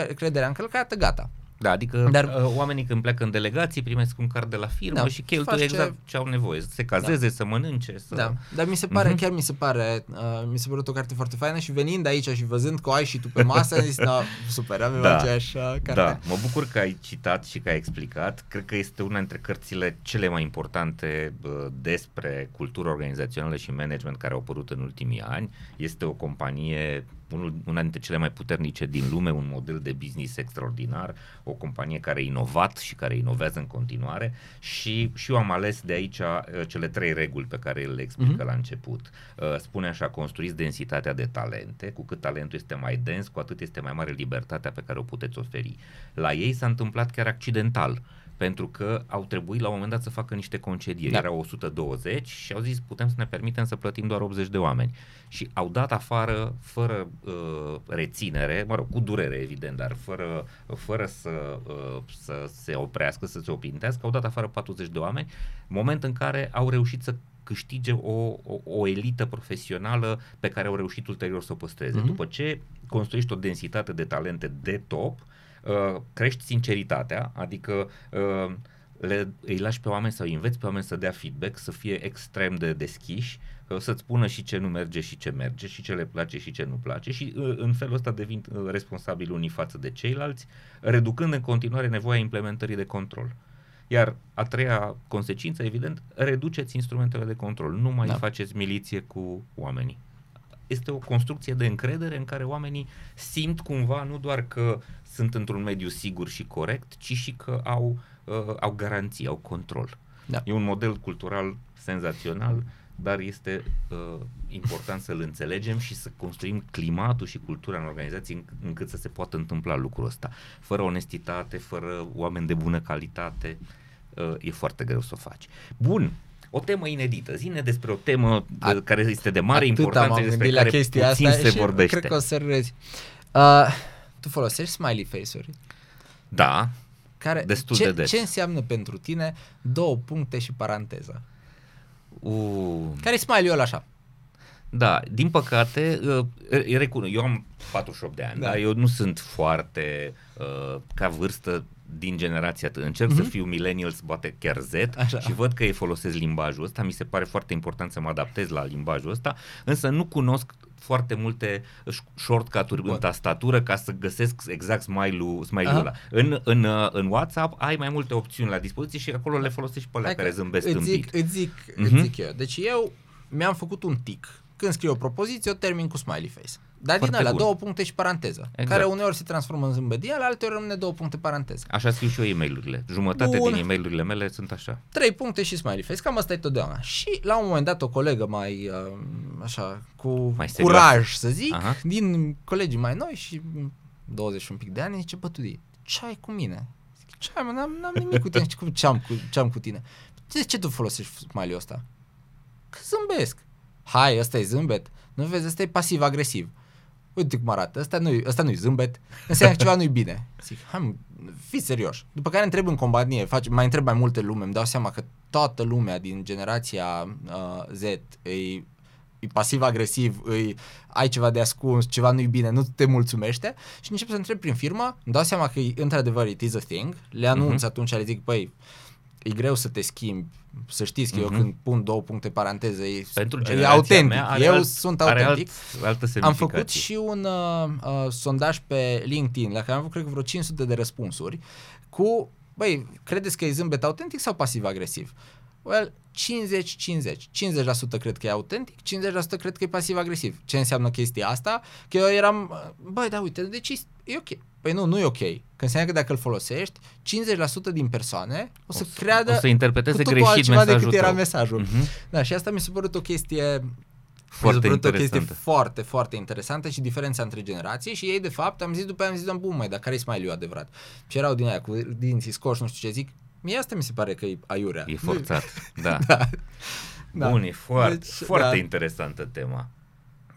încrederea încălcată, gata. Da, adică Dar, uh, oamenii când pleacă în delegații primesc un card de la firmă da, și cheltuie exact ce au nevoie, să se cazeze, da. să mănânce. Să... Da, dar mi se pare, uh-huh. chiar mi se pare, uh, mi se pare o carte foarte faină și venind aici și văzând că o ai și tu pe masă, zis, da, super, avem da. aceeași uh, carte. Da, mă bucur că ai citat și că ai explicat. Cred că este una dintre cărțile cele mai importante uh, despre cultură organizațională și management care au apărut în ultimii ani. Este o companie unul, una dintre cele mai puternice din lume, un model de business extraordinar, o companie care a inovat și care inovează în continuare și, și eu am ales de aici uh, cele trei reguli pe care le explică uh-huh. la început. Uh, spune așa, construiți densitatea de talente, cu cât talentul este mai dens, cu atât este mai mare libertatea pe care o puteți oferi. La ei s-a întâmplat chiar accidental pentru că au trebuit la un moment dat să facă niște concedieri. Da. Erau 120 și au zis putem să ne permitem să plătim doar 80 de oameni. Și au dat afară fără uh, reținere, mă rog, cu durere evident, dar fără, fără să, uh, să se oprească, să se opintească, au dat afară 40 de oameni, moment în care au reușit să câștige o, o, o elită profesională pe care au reușit ulterior să o păstreze. Mm-hmm. După ce construiești o densitate de talente de top, uh, Uh, crești sinceritatea, adică uh, le, îi lași pe oameni sau îi înveți pe oameni să dea feedback, să fie extrem de deschiși, uh, să-ți spună și ce nu merge și ce merge și ce le place și ce nu place și uh, în felul ăsta devin uh, responsabili unii față de ceilalți, reducând în continuare nevoia implementării de control. Iar a treia consecință, evident, reduceți instrumentele de control, nu mai da. faceți miliție cu oamenii este o construcție de încredere în care oamenii simt cumva nu doar că sunt într-un mediu sigur și corect, ci și că au, uh, au garanții, au control. Da. E un model cultural senzațional, dar este uh, important să-l înțelegem și să construim climatul și cultura în organizații încât să se poată întâmpla lucrul ăsta. Fără onestitate, fără oameni de bună calitate, uh, e foarte greu să o faci. Bun, o temă inedită. Zine despre o temă A, care este de mare importanță despre care puțin asta se și vorbește. Cred că o să râzi. Uh, tu folosești smiley face-uri? Da, care, destul ce, de des. Ce înseamnă pentru tine două puncte și paranteză? Uh. Care e smiley-ul așa? Da, din păcate, uh, recunosc, eu am 48 de ani, da. dar eu nu sunt foarte uh, ca vârstă din generația ta. Încerc mm-hmm. să mhm. fiu millennials, poate chiar Z Așa. și văd că ei folosesc limbajul ăsta. Mi se pare foarte important să mă adaptez la limbajul ăsta, însă nu cunosc foarte multe shortcut-uri Bun. în tastatură ca să găsesc exact smile-ul, smile-ul ăla. În, în, uh, în WhatsApp ai mai multe opțiuni la dispoziție și acolo le folosești pe alea care zâmbesc îți zic, îți zic, mm-hmm. îți zic eu. Deci eu mi-am făcut un tic. Când scriu o propoziție, o termin cu smiley face. Dar Foarte din alea, două puncte și paranteză, exact. care uneori se transformă în zâmbădia, la alteori rămâne două puncte paranteză. Așa scriu și eu e mail Jumătate Bun. din e mail mele sunt așa. Trei puncte și smiley face, cam asta e totdeauna. Și la un moment dat o colegă mai, uh, așa, cu mai curaj, să zic, Aha. din colegii mai noi și 20 un pic de ani, zice, bă, tu ce ai cu mine? Zic, ce ai, mă, n-am, n-am nimic cu tine, [laughs] ce am cu, ce am cu tine? De ce tu folosești smiley-ul ăsta? Că zâmbesc. Hai, ăsta e zâmbet. Nu vezi, ăsta e pasiv-agresiv uite cum arată, ăsta nu-i, ăsta nu-i zâmbet, înseamnă că ceva nu-i bine. Zic, hai, fiți serioși. După care întreb în companie, fac, mai întreb mai multe lume, îmi dau seama că toată lumea din generația uh, Z e, e pasiv-agresiv, îi, ai ceva de ascuns, ceva nu-i bine, nu te mulțumește și încep să întreb prin firmă, îmi dau seama că într-adevăr it is a thing, le anunț uh-huh. atunci, le zic, păi, e greu să te schimbi. Să știți că uh-huh. eu mhm. când pun două puncte paranteze, e, Pentru e autentic. Mea are eu alt, sunt autentic. Are alt, altă am făcut și un uh, uh, sondaj pe LinkedIn, la care am avut, cred că, vreo 500 de răspunsuri, cu, băi, credeți că e zâmbet autentic sau pasiv-agresiv? Well, 50-50. 50% cred că e autentic, 50% cred că e pasiv-agresiv. Ce înseamnă chestia asta? Că eu eram, băi, da, uite, deci e ok. Păi nu, nu e ok. Că înseamnă că dacă îl folosești, 50% din persoane o să, o să creadă o să interpreteze cu greșit altceva decât era mesajul. Uh-huh. Da, și asta mi s-a părut o chestie foarte mi s-a o chestie foarte, foarte interesantă și diferența între generații și ei, de fapt, am zis după aia, am zis, bun, mai, dar care e smiley adevărat? Și erau din aia cu dinții scoși, nu știu ce zic, Mie asta mi se pare că e aiurea. E forțat, da. [laughs] da. Bun, e foarte, deci, foarte da. interesantă tema.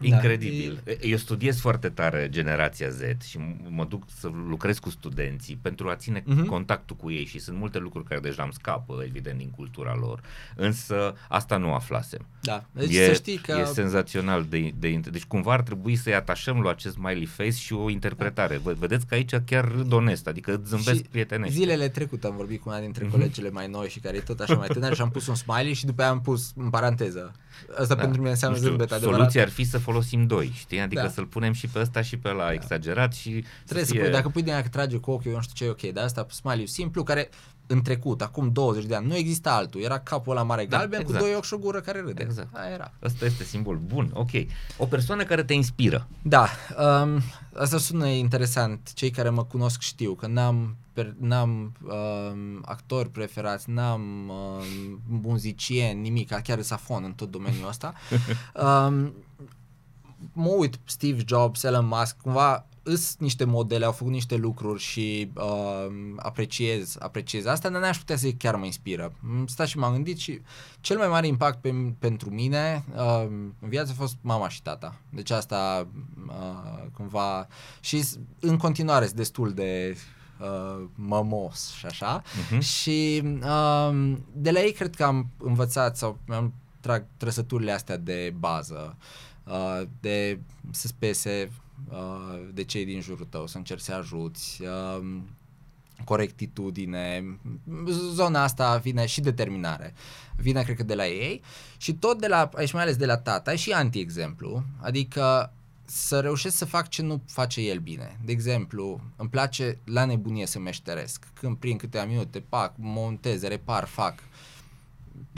Da. Incredibil. Da, e... Eu studiez foarte tare generația Z și mă duc să lucrez cu studenții pentru a ține uh-huh. contactul cu ei și sunt multe lucruri care deja îmi scapă, evident, din cultura lor. Însă asta nu aflasem. Da, deci e, să știi că... E senzațional de, de, Deci cumva ar trebui să-i atașăm la acest smiley face și o interpretare. Da. Vedeți că aici chiar râd onest, adică zâmbesc și prietenește. Zilele trecute am vorbit cu una dintre uh-huh. colegele mai noi și care e tot așa mai tânăr și am pus un smiley și după aia am pus în paranteză. Asta da. pentru mine înseamnă știu, zâmbet adevărat. Soluția ar fi să folosim doi, știi? Adică da. să-l punem și pe ăsta și pe la da. exagerat și Trebuie să, fie... să pui, dacă pui din aia că trage cu ochiul, eu nu știu ce e ok, dar asta smiley simplu care în trecut, acum 20 de ani, nu exista altul. Era capul ăla mare da, galben exact. cu doi ochi și o gură care râde. Exact. Aia era. Asta este simbol. Bun, ok. O persoană care te inspiră. Da. Um, asta sună interesant. Cei care mă cunosc știu că n-am, per, n-am um, actori preferați, n-am um, muzicieni, nimic, chiar safon în tot domeniul ăsta. [laughs] um, mă uit Steve Jobs, Elon Musk, cumva îs niște modele, au făcut niște lucruri și uh, apreciez, apreciez asta, dar n-aș putea să chiar mă inspiră. Sta și m-am gândit și cel mai mare impact pe, pentru mine uh, în viață a fost mama și tata. Deci asta uh, cumva și în continuare sunt destul de uh, mămos și așa. Uh-huh. Și uh, de la ei cred că am învățat sau am trag trăsăturile astea de bază, uh, de să spese Uh, de cei din jurul tău, să încerci să ajuți, uh, corectitudine, zona asta vine și determinare. Vine, cred că, de la ei și tot de la, aici mai ales de la tata, și anti-exemplu, adică să reușesc să fac ce nu face el bine. De exemplu, îmi place la nebunie să meșteresc. Când prin câteva minute, pac, montez, repar, fac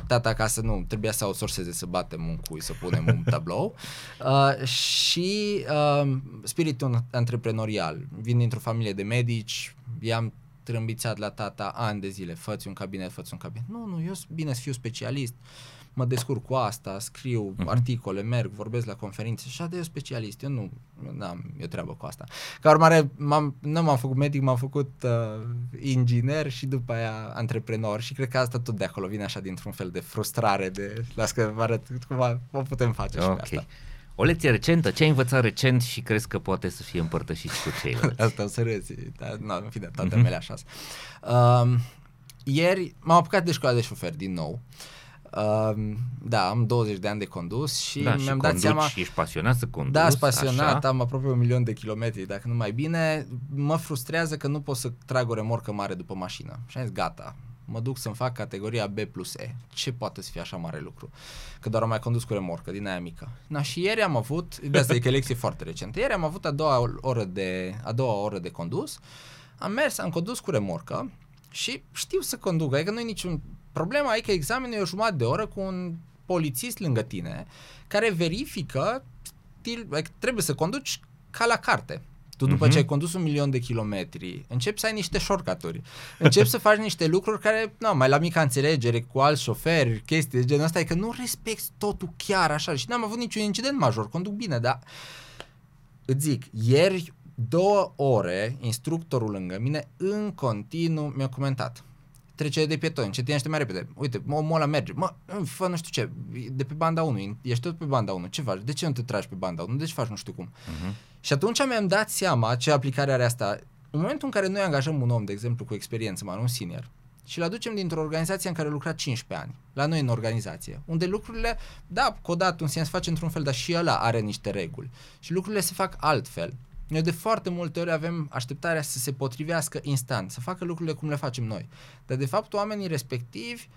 tata acasă nu, trebuia să outsourceze, să batem un cui, să punem un tablou. [laughs] Uh, și uh, spiritul antreprenorial. Vin dintr-o familie de medici, i-am trâmbițat la tata ani de zile, făți un cabinet, făți un cabinet. Nu, nu, eu bine să fiu specialist, mă descurc cu asta, scriu uh-huh. articole, merg, vorbesc la conferințe și de eu specialist, eu nu am eu treabă cu asta. Ca urmare, m-am, nu m-am făcut medic, m-am făcut uh, inginer și după aia antreprenor și cred că asta tot de acolo vine așa dintr-un fel de frustrare de las că vă arăt cum o putem face okay. și pe asta. O lecție recentă, ce ai învățat recent și crezi că poate să fie împărtășit cu ceilalți? [laughs] Asta o să râzi, dar nu, în fine, toate uh-huh. mele așa. Uh, ieri m-am apucat de școală de șofer din nou. Uh, da, am 20 de ani de condus și da, mi-am și dat seama... și ești pasionat să conduci, Da, sunt pasionat, așa? am aproape un milion de kilometri, dacă nu mai bine. Mă frustrează că nu pot să trag o remorcă mare după mașină. Și am zis, gata, mă duc să-mi fac categoria B plus E. Ce poate să fie așa mare lucru? Că doar am mai condus cu remorcă, din aia mică. Na, și ieri am avut, de asta e că e lecție [laughs] foarte recentă, ieri am avut a doua oră de, a doua oră de condus, am mers, am condus cu remorcă și știu să conduc, adică nu e niciun problema, e că examenul e o jumătate de oră cu un polițist lângă tine care verifică stil, adică trebuie să conduci ca la carte. Tu după uh-huh. ce ai condus un milion de kilometri, începi să ai niște shortcut-uri. Începi să faci niște lucruri care, nu, mai la mica înțelegere cu alți șoferi, chestii de genul ăsta, e că nu respecti totul chiar așa. Și n-am avut niciun incident major, conduc bine, dar îți zic, ieri două ore, instructorul lângă mine, în continuu mi-a comentat trece de pietoni, încetinește mai repede. Uite, omul ăla merge. Mă, fă nu știu ce, de pe banda 1, ești tot pe banda 1. Ce faci? De ce nu te tragi pe banda 1? De ce faci nu știu cum? Uh-huh. Și atunci mi-am dat seama ce aplicare are asta. În momentul în care noi angajăm un om, de exemplu, cu experiență, mai un senior, și îl aducem dintr-o organizație în care lucra 15 ani, la noi în organizație, unde lucrurile, da, codat un sens face într-un fel, dar și ăla are niște reguli. Și lucrurile se fac altfel. Noi de foarte multe ori avem așteptarea să se potrivească instant, să facă lucrurile cum le facem noi. Dar de fapt oamenii respectivi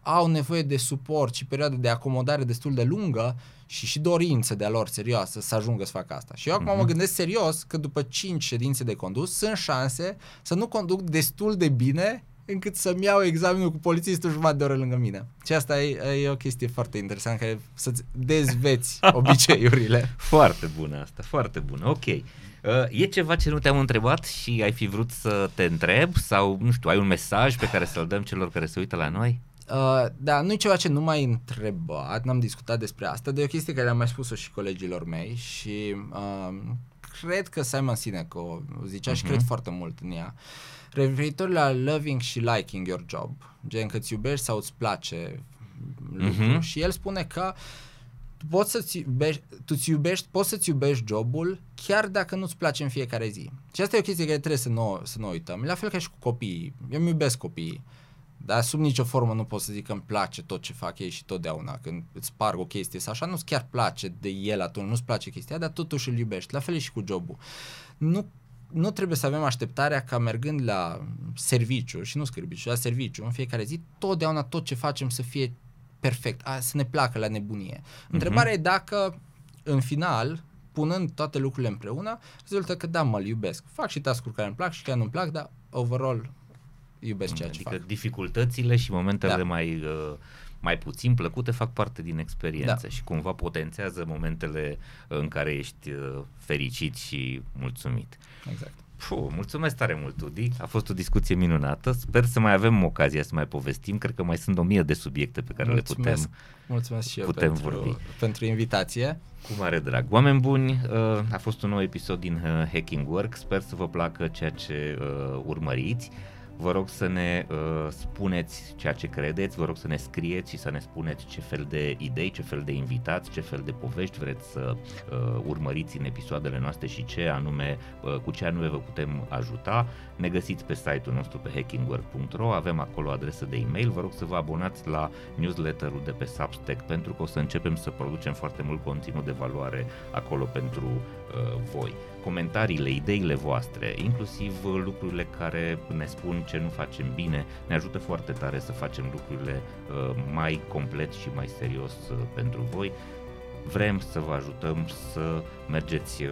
au nevoie de suport și perioade de acomodare destul de lungă și și dorință de-a lor serioasă să ajungă să facă asta. Și eu acum uh-huh. mă mhm. gândesc serios că după 5 ședințe de condus sunt șanse să nu conduc destul de bine încât să-mi iau examenul cu polițistul jumătate de oră lângă mine. Și asta e, e o chestie foarte interesantă, care să-ți dezveți [laughs] obiceiurile. foarte bună asta, foarte bună, ok. Uh, e ceva ce nu te-am întrebat și ai fi vrut să te întreb sau, nu știu, ai un mesaj pe care să-l dăm celor care se uită la noi? Uh, da, nu e ceva ce nu mai întrebat, n-am discutat despre asta, dar e o chestie care am mai spus-o și colegilor mei și uh, cred că Simon Sinek o zicea uh-huh. și cred mhm. foarte mult în ea. Referitor la loving și liking your job, gen că îți iubești sau îți place lucru uh-huh. și el spune că tu poți să-ți iubești, tu ți iubești, poți să-ți iubești jobul chiar dacă nu-ți place în fiecare zi. Și asta e o chestie care trebuie să nu, să nu uităm. La fel ca și cu copiii. Eu îmi iubesc copiii. Dar sub nicio formă nu pot să zic că îmi place tot ce fac ei și totdeauna. Când îți sparg o chestie sau așa, nu-ți chiar place de el atunci, nu-ți place chestia, dar totuși îl iubești. La fel și cu jobul. Nu, nu trebuie să avem așteptarea ca mergând la serviciu, și nu serviciu, la serviciu, în fiecare zi, totdeauna tot ce facem să fie perfect, a, să ne placă la nebunie. Uh-huh. Întrebarea e dacă, în final, punând toate lucrurile împreună, rezultă că da, mă iubesc. Fac și task care îmi plac și care nu-mi plac, dar overall iubesc ceea adică ce fac. dificultățile și momentele da. mai, uh, mai puțin plăcute fac parte din experiență da. și cumva potențează momentele în care ești uh, fericit și mulțumit. Exact. Puh, mulțumesc tare mult, Udi. A fost o discuție minunată. Sper să mai avem ocazia să mai povestim. Cred că mai sunt o mie de subiecte pe care mulțumesc. le putem Mulțumesc și eu putem pentru, vorbi. pentru invitație. Cu mare drag. Oameni buni, uh, a fost un nou episod din uh, Hacking Work. Sper să vă placă ceea ce urmăriți. Vă rog să ne uh, spuneți ceea ce credeți, vă rog să ne scrieți și să ne spuneți ce fel de idei, ce fel de invitați, ce fel de povești vreți să uh, urmăriți în episoadele noastre și ce anume, uh, cu ce anume vă putem ajuta. Ne găsiți pe site-ul nostru pe hackingwork.ro, avem acolo adresă de e-mail, vă rog să vă abonați la newsletterul de pe Substack pentru că o să începem să producem foarte mult conținut de valoare acolo pentru uh, voi comentariile, ideile voastre, inclusiv uh, lucrurile care ne spun ce nu facem bine, ne ajută foarte tare să facem lucrurile uh, mai complet și mai serios uh, pentru voi. Vrem să vă ajutăm să mergeți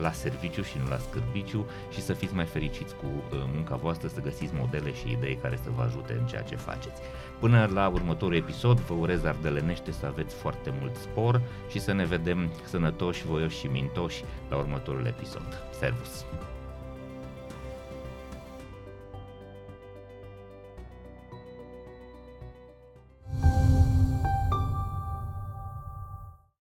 la serviciu și nu la scârbiciu și să fiți mai fericiți cu uh, munca voastră, să găsiți modele și idei care să vă ajute în ceea ce faceți. Până la următorul episod, vă urez ardelenește să aveți foarte mult spor și să ne vedem sănătoși, voioși și mintoși la următorul episod. Servus! you